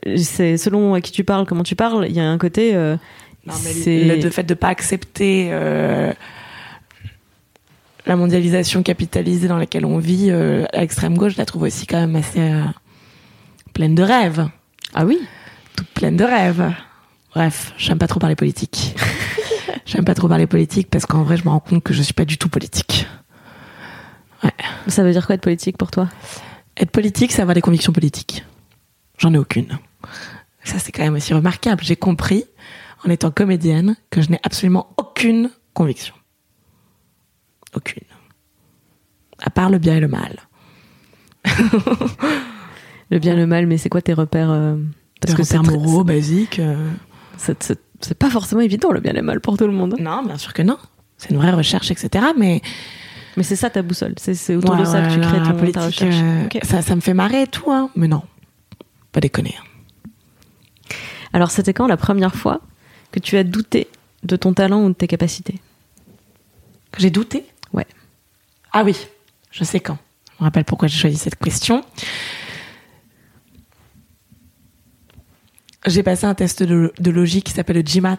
euh, c'est selon à qui tu parles, comment tu parles, il y a un côté. euh,
Non, mais
c'est
le, le fait de pas accepter euh, la mondialisation capitalisée dans laquelle on vit, euh, à l'extrême gauche, je la trouve aussi quand même assez pleine de rêves.
ah oui?
Toute pleine de rêves. Bref, j'aime pas trop parler politique. <laughs> j'aime pas trop parler politique parce qu'en vrai, je me rends compte que je suis pas du tout politique.
Ça veut dire quoi être politique pour toi?
Être politique, c'est avoir des convictions politiques. J'en ai aucune. Ça, c'est quand même aussi remarquable. J'ai compris, en étant comédienne, que je n'ai absolument aucune conviction. Aucune. À part le bien et le mal. <laughs>
Le bien, le mal, mais c'est quoi tes repères euh,
Parce que c'est
très-
moraux, basiques. euh,
c'est pas forcément évident le bien et le mal pour tout le monde.
Non, bien sûr que non. C'est une vraie recherche, etc. Mais
Mais c'est ça ta boussole. C'est autour de
Ouais,
ça que tu crées
la
ton, ta
politique,
recherche.
euh, ça, ça me fait marrer et tout, hein. Mais non. Pas déconner.
Alors, c'était quand la première fois que tu as douté de ton talent ou de tes capacités?
Que j'ai douté?
Ouais.
Ah oui, je sais quand. Je me rappelle pourquoi j'ai choisi cette question. J'ai passé un test de, de logique qui s'appelle le GMAT,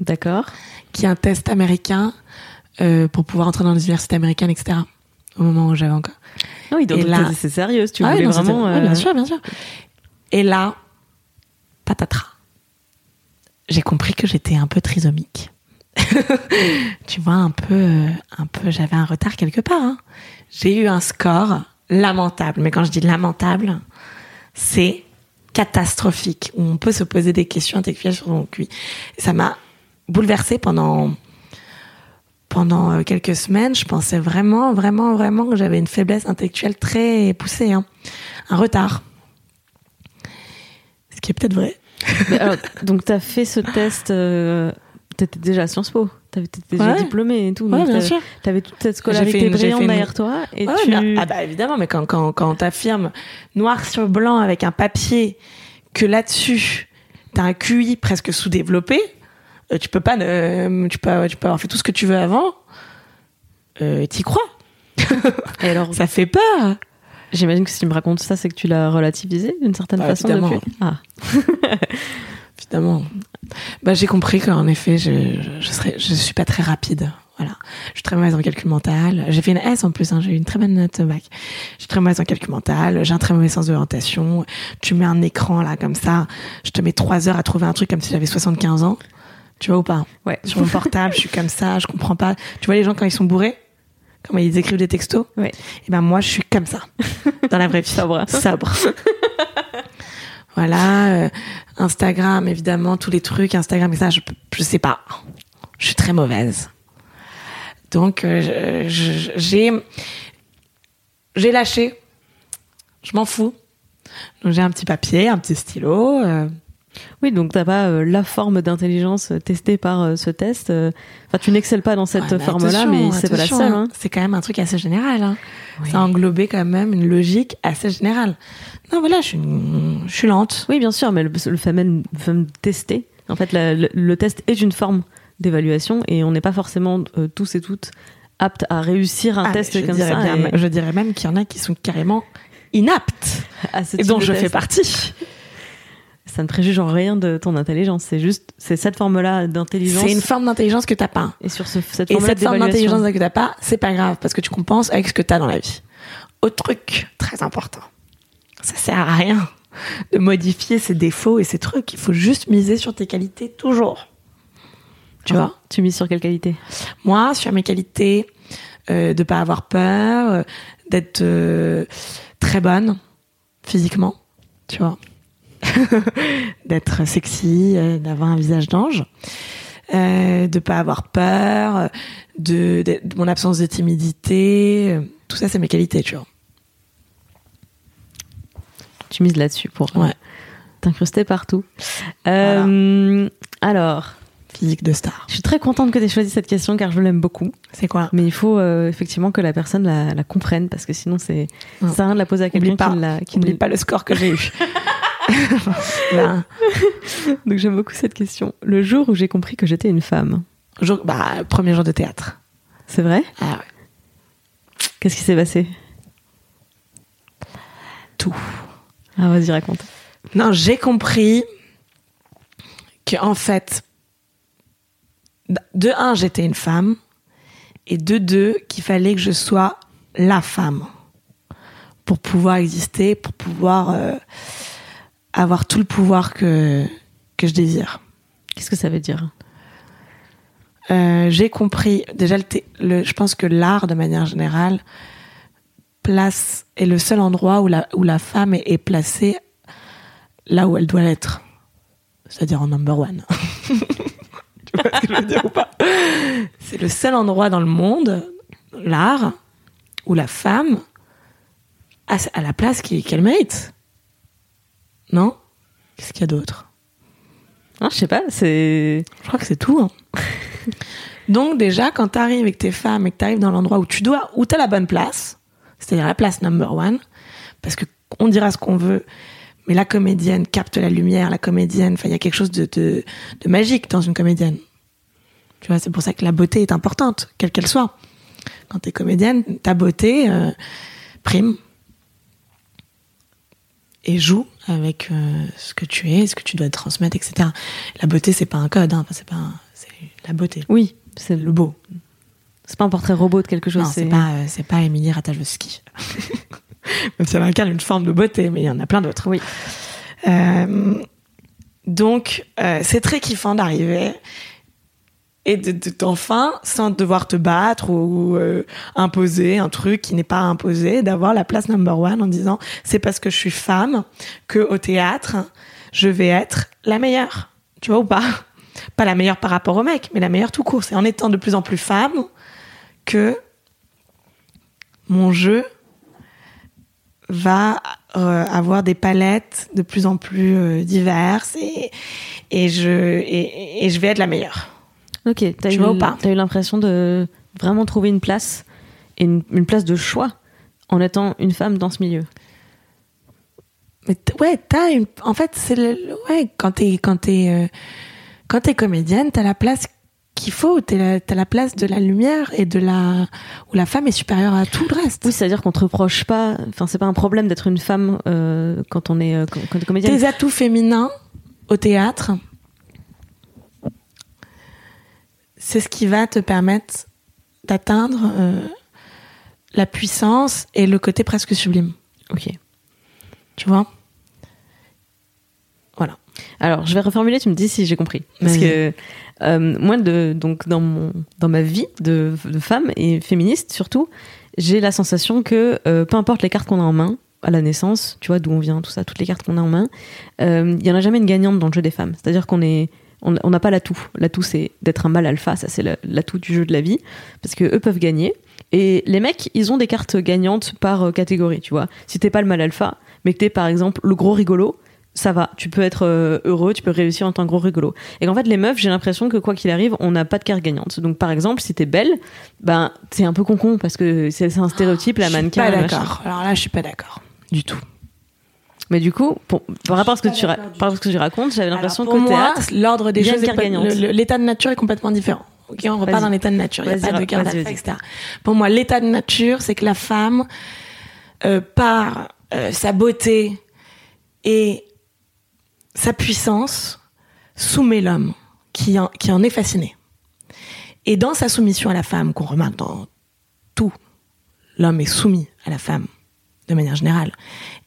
D'accord.
qui est un test américain euh, pour pouvoir entrer dans les universités américaines, etc. Au moment où j'avais encore.
Ah oui, donc
là-
c'est sérieux. Tu
Ah oui,
voulais
c'était-
vraiment. euh,
bien sûr, bien sûr. Et là, patatras. J'ai compris que j'étais un peu trisomique. <laughs> tu vois, un peu, euh, un peu, j'avais un retard quelque part. hein. J'ai eu un score lamentable. Mais quand je dis lamentable, c'est catastrophique. Où on peut se poser des questions intellectuelles sur son cul. Et ça m'a bouleversée pendant pendant euh, quelques semaines, je pensais vraiment, vraiment, vraiment que j'avais une faiblesse intellectuelle très poussée, hein. un retard. Ce qui est peut-être vrai.
donc, t'as fait ce test. euh, T'étais déjà à Sciences Po? T'avais- T'étais déjà
Ouais.
diplômé et tout.
Ouais,
donc
bien sûr.
T'avais toute cette scolarité brillante
une-
derrière toi. Et
Ouais,
tu...
mais- ah bah évidemment, mais quand, quand, quand t'affirmes noir sur blanc avec un papier que là-dessus, t'as un QI presque sous-développé, euh, tu peux pas, ne- tu peux, tu peux avoir fait tout ce que tu veux avant, euh, t'y crois. <laughs>
Et alors,
Ça fait peur.
j'imagine que si tu me racontes ça, c'est que tu l'as relativisé d'une certaine
Bah,
façon
évidemment.
depuis. Ah. <laughs>
Évidemment. Bah, j'ai compris qu'en effet, je, je, je serais, je suis pas très rapide. Voilà. Je suis très mauvaise en calcul mental. J'ai fait une S en plus, hein, j'ai eu une très bonne note au bac. Je suis très mauvaise en calcul mental. J'ai un très mauvais sens de l'orientation. Tu mets un écran là comme ça, je te mets trois heures à trouver un truc comme si j'avais 75 ans. Tu vois ou pas?
Ouais.
Sur mon portable, je suis comme ça, je comprends pas. Tu vois les gens quand ils sont bourrés? Comment ils écrivent des textos?
Ouais.
Et ben moi, je suis comme ça. Dans la vraie vie.
Sobre.
Sobre. Voilà. euh, Instagram, évidemment, tous les trucs. Instagram et ça, je, je sais pas. Je suis très mauvaise. Donc, euh, j'ai, j'ai lâché. Je m'en fous. Donc, j'ai un petit papier, un petit stylo. euh,
Oui, donc t'as pas euh, la forme d'intelligence euh, testée par euh, ce test. Enfin, tu n'excelles pas dans cette
Ouais, mais
forme-là, mais c'est pas la seule.
hein.
hein.
C'est quand même un truc assez général. Hein.
Oui.
Ça englobait quand même une logique assez générale. Non, voilà, je suis, une- je suis lente.
Oui, bien sûr, mais le, le fait même, tester. En fait, la- le, le test est une forme d'évaluation et on n'est pas forcément euh, tous et toutes aptes à réussir un
Ah,
test comme ça.
bien-
et
je dirais même qu'il y en a qui sont carrément inaptes <laughs>
à ce
et
type
dont
de
je
test.
fais partie. <laughs>
Ça ne préjuge en rien de ton intelligence. C'est juste, c'est cette forme-là d'intelligence.
C'est une forme d'intelligence que t'as pas.
Et sur ce, cette
Et
forme-là
cette forme d'intelligence que t'as pas, c'est pas grave parce que tu compenses avec ce que t'as dans la vie. Autre truc très important. Ça sert à rien de modifier ses défauts et ses trucs. Il faut juste miser sur tes qualités toujours. Tu vois?
Tu mises sur quelle qualité
Moi, sur mes qualités, euh, de pas avoir peur, euh, d'être euh, très bonne physiquement, tu vois, <laughs> d'être sexy, euh, d'avoir un visage d'ange, euh, de pas avoir peur, de, de, de mon absence de timidité, euh, tout ça c'est mes qualités, tu vois.
Tu mises là-dessus pour euh,
Ouais.
t'incruster partout. Euh, Alors,
Physique de star.
je suis très contente que tu aies choisi cette question car je l'aime beaucoup.
C'est quoi?
Mais il faut euh, effectivement que la personne la, la comprenne parce que sinon c'est ça rien de la poser à quelqu'un qui qui
N'oublie pas le score que j'ai eu. <laughs> <laughs>
Donc j'aime beaucoup cette question. Le jour où j'ai compris que j'étais une femme,
jour- bah, premier jour de théâtre.
c'est vrai?
Ah ouais.
Qu'est-ce qui s'est passé?
Tout.
Ah vas-y raconte.
Non, j'ai compris que en fait, de un, j'étais une femme, et de deux, qu'il fallait que je sois la femme pour pouvoir exister, pour pouvoir euh, avoir tout le pouvoir que que je désire.
Qu'est-ce que ça veut dire?
Euh, j'ai compris déjà le, je pense que l'art de manière générale place est le seul endroit où la où la femme est, est placée là où elle doit l'être. C'est-à-dire en number one. <laughs> Tu vois ce que je veux dire ou pas? C'est le seul endroit dans le monde l'art où la femme a, a la place qu'elle mérite non? Qu'est-ce qu'il y a d'autre?
Ah, Je sais pas, c'est.
je crois que c'est tout. hein. <laughs> Donc déjà, quand tu arrives avec tes femmes et que tu arrives dans l'endroit où tu dois, où tu as la bonne place, c'est-à-dire la place number one, parce que on dira ce qu'on veut, mais la comédienne capte la lumière, la comédienne, enfin il y a quelque chose de, de, de magique dans une comédienne. Tu vois, c'est pour ça que la beauté est importante, quelle qu'elle soit. Quand tu es comédienne, ta beauté euh, prime et joue avec euh, ce que tu es, ce que tu dois transmettre, etc. La beauté, c'est pas un code, hein. Enfin, c'est pas, un- c'est la beauté,
Oui, c'est
le beau.
c'est pas un portrait robot de quelque chose.
Non, c'est pas, euh, c'est pas Émilie Ratajkowski. <laughs> Même si elle incarne une forme de beauté, mais il y en a plein d'autres.
Oui.
Euh, donc, c'est très kiffant d'arriver et de, de- d'enfin, sans devoir te battre ou euh, imposer un truc qui n'est pas imposé, d'avoir la place number one en disant c'est parce que je suis femme que au théâtre, je vais être la meilleure. Tu vois ou pas? Pas la meilleure par rapport au mec, mais la meilleure tout court. C'est en étant de plus en plus femme que mon jeu va euh, avoir des palettes de plus en plus euh, diverses et, et, je, et je vais être la meilleure.
Ok, t'as
Tu
eu,
vois ou pas
t'as eu l'impression de vraiment trouver une place et une, une place de choix en étant une femme dans ce milieu.
Mais t- ouais, t'as une. En fait, c'est le. Ouais, quand t'es quand t'es euh, quand t'es comédienne, t'as la place qu'il faut. T'as la, t'as la place de la lumière et de la où la femme est supérieure à tout le reste.
Oui, c'est-à-dire qu'on te reproche pas. Enfin, c'est pas un problème d'être une femme euh, quand on est euh, quand, est comédienne.
Tes atouts féminins au théâtre, c'est ce qui va te permettre d'atteindre euh, la puissance et le côté presque sublime.
Ok.
Tu vois? Voilà.
Alors, je vais reformuler. Tu me dis si j'ai compris. Parce que euh, moi, de, donc dans mon dans ma vie de, de femme et féministe surtout, j'ai la sensation que euh, peu importe les cartes qu'on a en main à la naissance, tu vois d'où on vient, tout ça, toutes les cartes qu'on a en main, il y en a jamais une gagnante dans le jeu des femmes. C'est-à-dire qu'on est on n'a pas l'atout. L'atout, c'est d'être un mâle alpha. Ça, c'est la- l'atout du jeu de la vie. Parce que eux peuvent gagner. Et les mecs, ils ont des cartes gagnantes par euh, catégorie, tu vois. Si t'es pas le mâle alpha, mais que t'es, par exemple, le gros rigolo, ça va. Tu peux être euh, heureux, tu peux réussir en tant que gros rigolo. Et qu'en fait, les meufs, j'ai l'impression que quoi qu'il arrive, on n'a pas de carte gagnante. Donc, par exemple, si t'es belle, ben, c'est un peu con parce que c'est un stéréotype, la
Je suis
mannequin.
pas d'accord. Alors là, je suis pas d'accord du tout.
Mais du coup, pour, par rapport à ce que tu, ra- par ce que racontes, j'avais l'impression que
pour moi, l'ordre des choses, l'état de nature est complètement différent. Ok, on repart dans l'état de nature. Il n'y a pas de
vas-y.
etc. Pour moi, l'état de nature, c'est que la femme, euh, par euh, sa beauté et sa puissance, soumet l'homme qui en, qui en est fasciné. Et dans sa soumission à la femme, qu'on remarque dans tout, l'homme est soumis à la femme de manière générale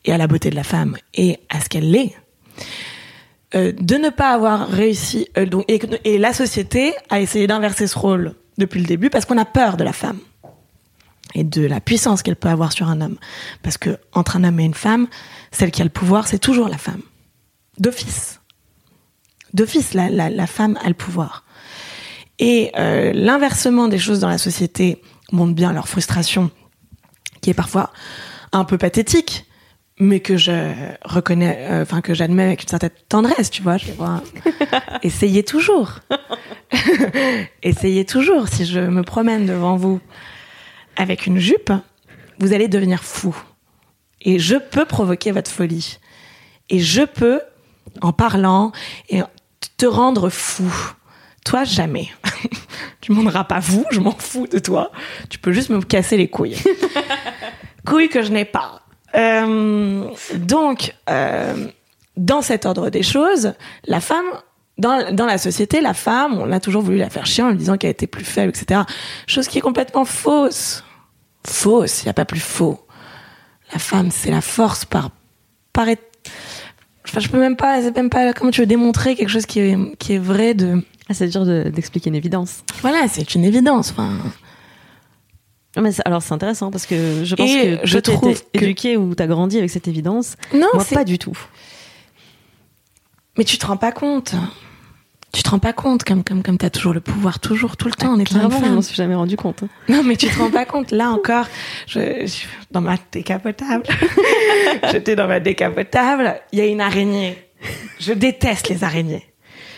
et à la beauté de la femme et à ce qu'elle est. Euh, de ne pas avoir réussi euh, et la société a essayé d'inverser ce rôle depuis le début parce qu'on a peur de la femme. et de la puissance qu'elle peut avoir sur un homme. Parce que entre un homme et une femme, celle qui a le pouvoir, c'est toujours la femme. D'office. D'office, la, la, la femme a le pouvoir. Et euh, l'inversement des choses dans la société montre bien leur frustration, qui est parfois un peu pathétique, mais que je reconnais, euh, enfin que j'admets avec une certaine tendresse, tu vois. Je vois. <laughs> Essayez toujours. <laughs> Essayez toujours. Si je me promène devant vous avec une jupe, vous allez devenir fou. Et je peux provoquer votre folie. Et je peux, en parlant, et te rendre fou. Toi, jamais. <laughs> tu m'en pas vous, je m'en fous de toi. Tu peux juste me casser les couilles. Couilles que je n'ai pas. Euh, donc, euh, dans cet ordre des choses, la femme, dans, dans la société, la femme, on a toujours voulu la faire chier en lui disant qu'elle était plus faible, etc. Chose qui est complètement fausse. Fausse, il n'y a pas plus faux. La femme, c'est la force par, par Enfin, je peux même pas, c'est même pas comment tu veux démontrer quelque chose qui est, qui est vrai de.
Ah, c'est dur de- d'expliquer une évidence.
Voilà, c'est une évidence. Enfin,
Mais alors c'est intéressant parce que je pense
Et
que
je trouve que-
éduqué ou t'as grandi avec cette évidence.
non,
Moi, pas du tout.
Mais tu te rends pas compte. Tu te rends pas compte comme comme comme t'as toujours le pouvoir, toujours, tout le temps. On est
Clairement, je m'en suis jamais rendu compte. hein.
Non, mais tu te rends pas <laughs> compte. Là encore, je, je- dans ma décapotable, <laughs> j'étais dans ma décapotable. Il y a une araignée. Je déteste les araignées.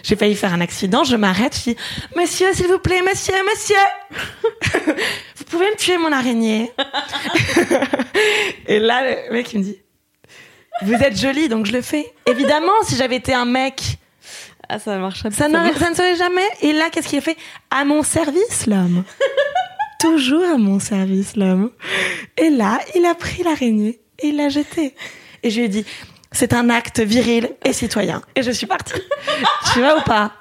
J'ai failli faire un accident. Je m'arrête. Je dis, Monsieur, s'il vous plaît, Monsieur, Monsieur, <laughs> vous pouvez me tuer mon araignée. <laughs> Et là, le mec il me dit, vous êtes jolie, donc je le fais. Évidemment, si j'avais été un mec.
Ah, ça marcherait
Ça, ça ne serait jamais. Et là, qu'est-ce qu'il a fait? À mon service, l'homme. <laughs> Toujours à mon service, l'homme. Et là, il a pris l'araignée et il l'a jetée. Et je lui ai dit, c'est un acte viril et citoyen. Et je suis partie. <laughs> tu vois ou pas?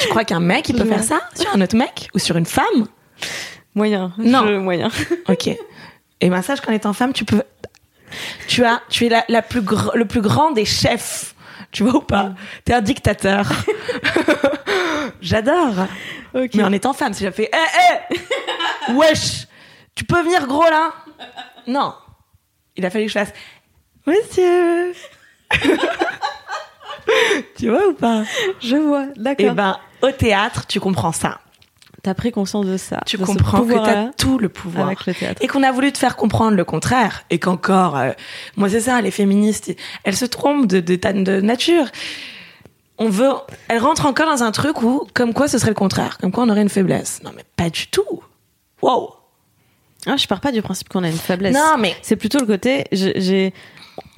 Tu crois qu'un mec, il peut
Je
faire ça sur un autre mec ou sur une femme?
Moyen.
Non.
Je- moyen. <laughs>
Ok. Et ben sache qu'en étant femme, tu peux, tu as, tu es la, la plus gr- le plus grand des chefs. Tu vois ou pas? T'es un dictateur. <laughs> J'adore. Mais en étant femme, si j'avais fait, hé, hé, wesh, tu peux venir gros là? Non. Il a fallu que je fasse, monsieur. <laughs> tu vois ou pas?
Je vois,
Et
d'accord.
ben, au théâtre, tu comprends ça.
T'as pris conscience de ça.
Tu
de
comprends que t'as tout le pouvoir.
avec le théâtre.
Et qu'on a voulu te faire comprendre le contraire. Et qu'encore, euh, moi c'est ça, les féministes, elles se trompent de, de, nature. On veut, elles rentrent encore dans un truc où, comme quoi ce serait le contraire, comme quoi on aurait une faiblesse. Non mais pas du tout. Wow.
Ah, je pars pas du principe qu'on a une faiblesse.
Non mais
C'est plutôt le côté. j'ai-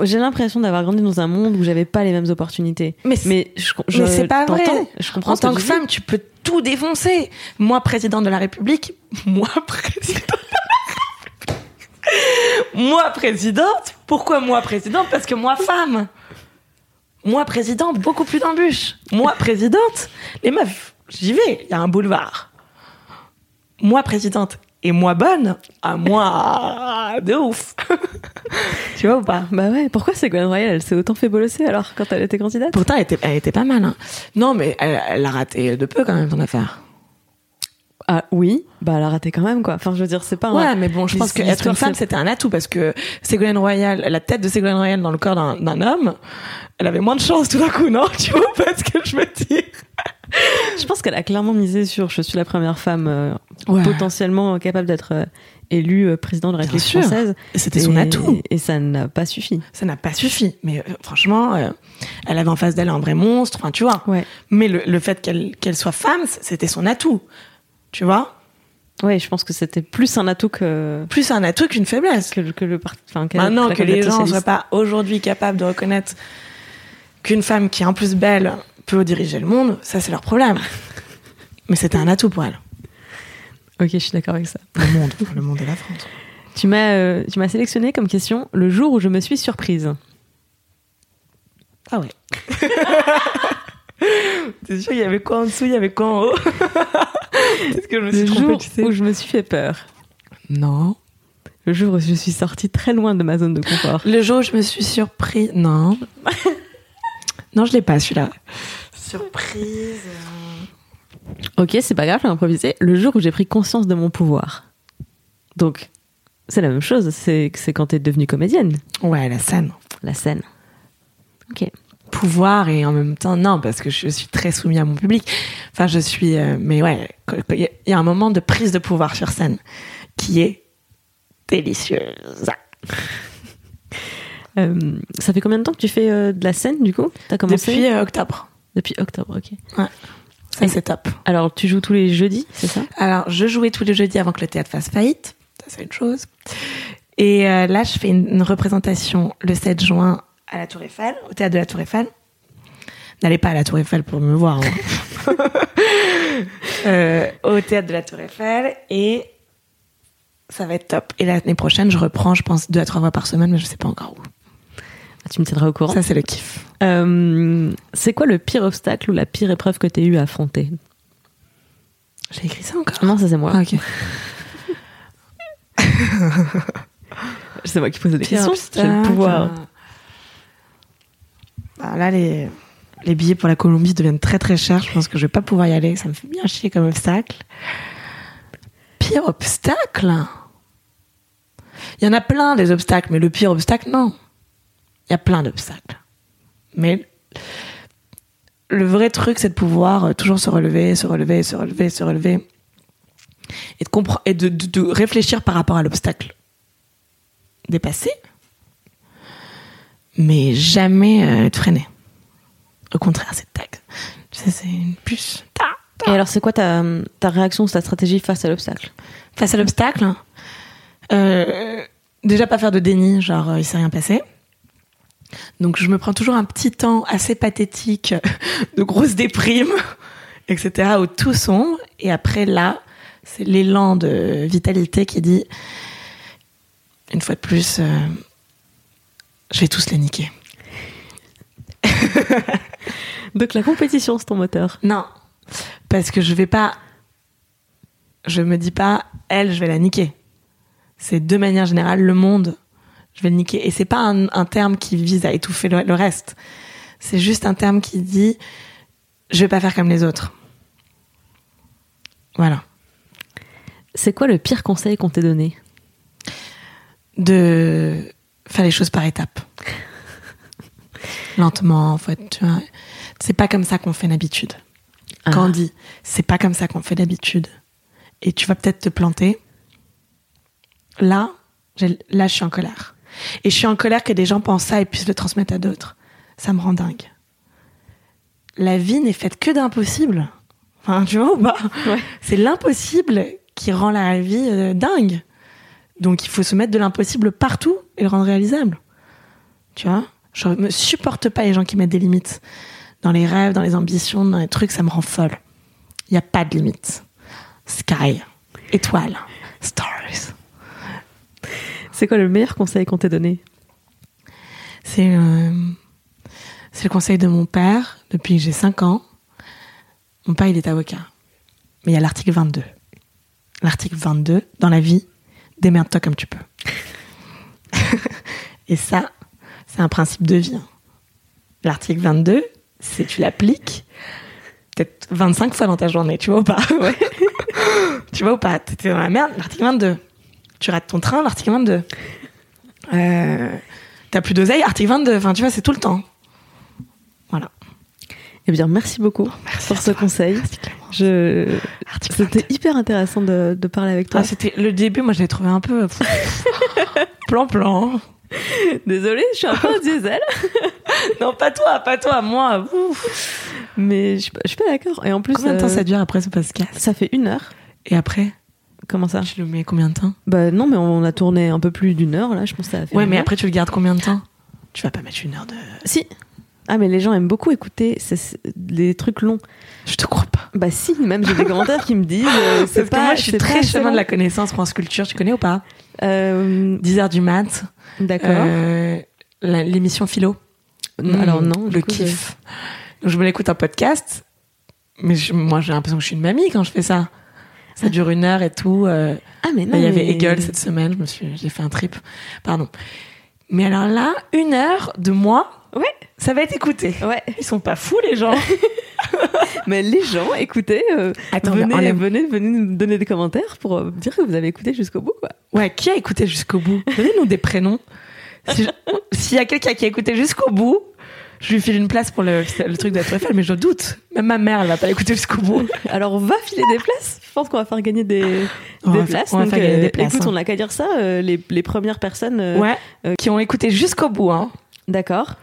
J'ai l'impression d'avoir grandi dans un monde où j'avais pas les mêmes opportunités.
Mais c'est-
je, je
mais c'est pas vrai.
Je comprends
En tant que femme, tu peux tout défoncer. Moi, président de la République, <laughs> moi, président de la République. Moi, présidente. Pourquoi moi, présidente? Parce que moi, femme. Moi, présidente, beaucoup plus d'embûches. Moi, présidente, les meufs, j'y vais, il y a un boulevard. Moi, présidente, et moi, bonne, à moi, <laughs> de ouf. <laughs> tu vois ou pas?
Bah ouais, pourquoi Ségolène Royal, elle s'est autant fait bolosser alors quand elle était candidate?
Pourtant, elle était, elle était pas mal. hein. Non, mais elle, elle a raté de peu quand même ton affaire.
Ah oui, bah elle a raté quand même quoi. Enfin, je veux dire, c'est pas. un-
Ouais, mais bon, je pense que être une femme, c'était un atout parce que Ségolène Royal, la tête de Ségolène Royal dans le corps d'un d'un homme, elle avait moins de chance tout d'un coup, non? <laughs> Tu vois pas ce que je veux dire?
Je pense qu'elle a clairement misé sur je suis la première femme euh,
Ouais.
potentiellement capable d'être euh, élue euh, président de la République française.
C'était son atout.
Et ça n'a pas suffi.
Ça n'a pas suffi. Mais franchement, elle avait en face d'elle un vrai monstre, tu vois.
Ouais.
Mais le, le fait qu'elle soit femme, c'était son atout. Tu vois?
Ouais, je pense que c'était plus un atout que
Plus un atout qu'une faiblesse.
que, que le. Enfin, que-
Maintenant
la
que les gens ne soient pas aujourd'hui capables de reconnaître qu'une femme qui est en plus belle peut diriger le monde, ça c'est leur problème. Mais c'était un atout pour elle.
Ok, je suis d'accord avec ça.
Le monde, le monde et la France.
Tu m'as, euh, tu m'as sélectionné comme question le jour où je me suis surprise.
Ah ouais. <laughs> T'es sûr, il y avait quoi en dessous, il y avait quoi en haut? <laughs> Est-ce que je me suis
Le
trompée,
jour
tu sais
où je me suis fait peur.
Non.
Le jour où je suis sortie très loin de ma zone de confort.
Le jour où je me suis surprise. Non. <laughs> non, je l'ai pas celui-là. Surprise.
Ok, c'est pas grave, j'ai improvisé. Le jour où j'ai pris conscience de mon pouvoir. Donc, c'est la même chose. C'est quand t'es devenue comédienne,
Ouais, la scène.
la scène. Ok.
pouvoir et en même temps non parce que je suis très soumis à mon public enfin je suis euh, mais ouais il y, a- un moment de prise de pouvoir sur scène qui est délicieuse
Euh, ça fait combien de temps que tu fais euh, de la scène du coup? T'as commencé?
Depuis octobre
Depuis octobre, ok.
ça c'est top
Alors, tu joues tous les jeudis, c'est ça?
Alors je jouais tous les jeudis avant que le théâtre fasse faillite ça c'est une chose et euh, là je fais une, une représentation le 7 juin à la Tour Eiffel au théâtre de la Tour Eiffel n'allez pas à la Tour Eiffel pour me voir hein. <laughs> Euh, au théâtre de la Tour Eiffel et ça va être top. Et l'année prochaine, je reprends, je pense, deux à trois fois par semaine, mais je sais pas encore où.
Tu me tiendras au courant.
Ça, c'est le kiff.
Euh, c'est quoi le pire obstacle ou la pire épreuve que tu as eu à affronter?
J'ai écrit ça encore?
Non, ça c'est moi.
Ah, ok. <laughs>
C'est moi qui pose des questions. J'ai le pouvoir.
Bah, là, les, les billets pour la Colombie deviennent très très chers. Je pense que je vais pas pouvoir y aller. Ça me fait bien chier comme obstacle. Pire obstacle? Il y en a plein des obstacles, mais le pire obstacle, non. Il y a plein d'obstacles. Mais le vrai truc, c'est de pouvoir euh, toujours se relever, se relever, se relever, se relever. Et de, compre- et de, de- de réfléchir par rapport à l'obstacle dépassé, mais jamais euh, être freiné. Au contraire, c'est tac. C'est une puce. Ta, ta.
Et alors, c'est quoi ta, ta réaction, ta stratégie face à l'obstacle?
Face à l'obstacle, euh, déjà pas faire de déni, genre euh, il s'est rien passé. Donc je me prends toujours un petit temps assez pathétique <laughs> de grosse déprime, <laughs> etc., au tout sombre. Et après là, c'est l'élan de vitalité qui dit, une fois de plus, euh, je vais tous les niquer. <laughs>
Donc, la compétition, c'est ton moteur.
Non, parce que je vais pas. Je me dis pas, elle, je vais la niquer. C'est de manière générale le monde, je vais le niquer. Et c'est pas un, un terme qui vise à étouffer le, le reste. C'est juste un terme qui dit, je vais pas faire comme les autres. Voilà.
C'est quoi le pire conseil qu'on t'ait donné?
De faire les choses par étapes. <laughs> Lentement, en fait, tu vois. C'est pas comme ça qu'on fait d'habitude. Quand on dit, c'est pas comme ça qu'on fait d'habitude. Et tu vas peut-être te planter. Là, là, je suis en colère. Et je suis en colère que des gens pensent ça et puissent le transmettre à d'autres. Ça me rend dingue. La vie n'est faite que d'impossible. Enfin, tu vois ou pas C'est l'impossible qui rend la vie euh, dingue. Donc il faut se mettre de l'impossible partout et le rendre réalisable. Tu vois? Je me supporte pas les gens qui mettent des limites. Dans les rêves, dans les ambitions, dans les trucs, ça me rend folle. Il n'y a pas de limite. Sky, étoile, stars.
C'est quoi le meilleur conseil qu'on t'ait donné?
C'est euh, c'est le conseil de mon père depuis que j'ai 5 ans. Mon père, il est avocat. Mais il y a l'article 22. L'article 22, dans la vie, démerde-toi comme tu peux. <laughs> Et ça, c'est un principe de vie. hein. L'article 22, c'est tu l'appliques peut-être 25 fois dans ta journée, tu vois ou pas? <laughs> <laughs> Tu vois ou pas? T'étais dans la merde, l'article 22. Tu rates ton train, l'article 22. Euh, T'as plus d'oseille, article 22. Enfin, tu vois, c'est tout le temps. Voilà.
Eh bien, merci beaucoup pour ce conseil. Je... C'était hyper intéressant de, de parler avec toi.
Ah, c'était le début, moi je l'ai trouvé un peu <laughs> plan-plan.
Désolée, je suis un peu un diesel. <laughs>
non, pas toi, pas toi, moi. Ouf.
Mais je suis pas, je suis pas d'accord. Et en plus,
Combien de temps
euh,
ça dure après ce podcast?
ça fait une heure.
Et après,
Comment ça
je le mets combien de temps
Bah non, mais on a tourné un peu plus d'une heure là. Je pense que ça a fait.
Ouais, mais
heure.
après tu le gardes combien de temps Tu vas pas mettre une heure de.
Si. Ah, mais les gens aiment beaucoup écouter les trucs longs.
Je te crois pas.
Bah si, même j'ai des commentaires qui me disent. euh, <laughs> c'est
Parce que
pas.
moi je suis très chemin de la connaissance France Culture, tu connais ou pas
Euh,
10h du mat.
D'accord.
euh, L'émission Philo.
Non, Alors non.
Le
coup,
kiff. Donc je me l'écoute en podcast. Mais je- moi j'ai l'impression que je suis une mamie quand je fais ça. Ça dure une heure et tout. euh,
Ah mais non.
Il y avait Hegel cette semaine, je me suis, j'ai fait un trip. Pardon. Mais alors là, une heure de moi,
Ouais.
ça va être écouté.
Ouais.
Ils sont pas fous, les gens. <laughs>
Mais les gens, écoutez, euh,
Attends,
venez,
enlève-
venez, venez nous donner des commentaires pour euh, dire que vous avez écouté jusqu'au bout, quoi.
Ouais, qui a écouté jusqu'au bout? Donnez-nous des prénoms. Si S'il y a quelqu'un qui a écouté jusqu'au bout, je lui file une place pour le, le truc de la Tour Eiffel, mais je doute. Même ma mère, elle va pas écouter jusqu'au bout.
Alors, on va filer des places. Je pense qu'on va faire gagner des,
On
des
va faire-
places.
on va
Donc,
faire gagner
euh,
des places,
Écoute,
hein.
on n'a qu'à dire ça. euh, les, les premières personnes. euh,
Ouais,
euh,
qui ont écouté jusqu'au bout. Hein.
D'accord.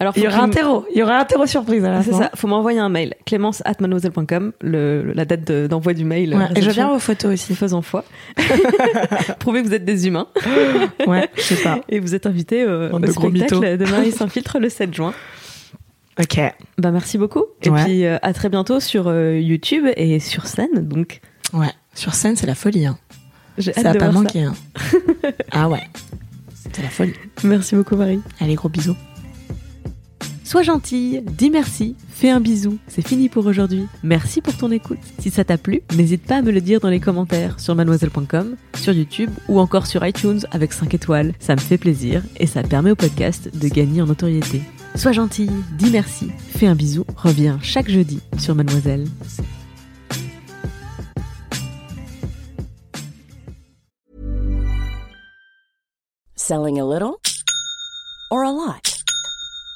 Alors,
Il y aura un terreau. Il y aura un terreau surprise à la
C'est
fin.
ça, faut m'envoyer un mail. Clémence at mademoiselle.com, le, la date de- d'envoi du mail.
Ouais, et je viens vos photos aussi.
Faisons foi. <laughs> Prouvez que vous êtes des humains. <laughs>
Ouais, je sais pas.
Et vous êtes invité euh, au
de gros
spectacle de Marie <laughs> Saint-Filtre le 7 juin.
Ok.
Bah, merci beaucoup. Et
Ouais.
puis euh, à très bientôt sur euh, YouTube et sur scène. Donc,
Ouais. Sur scène, c'est la folie. Hein.
j'ai
Ça
hâte de
pas
voir
manquer. Hein. ah ouais. C'est la folie.
Merci beaucoup, Marie.
Allez, gros bisous.
Sois gentille, dis merci, fais un bisou. C'est fini pour aujourd'hui. Merci pour ton écoute. Si ça t'a plu, n'hésite pas à me le dire dans les commentaires sur mademoiselle.com, sur YouTube ou encore sur iTunes avec 5 étoiles. Ça me fait plaisir et ça permet au podcast de gagner en notoriété. Sois gentille, dis merci, fais un bisou, reviens chaque jeudi sur Mademoiselle.
Selling a little or a lot?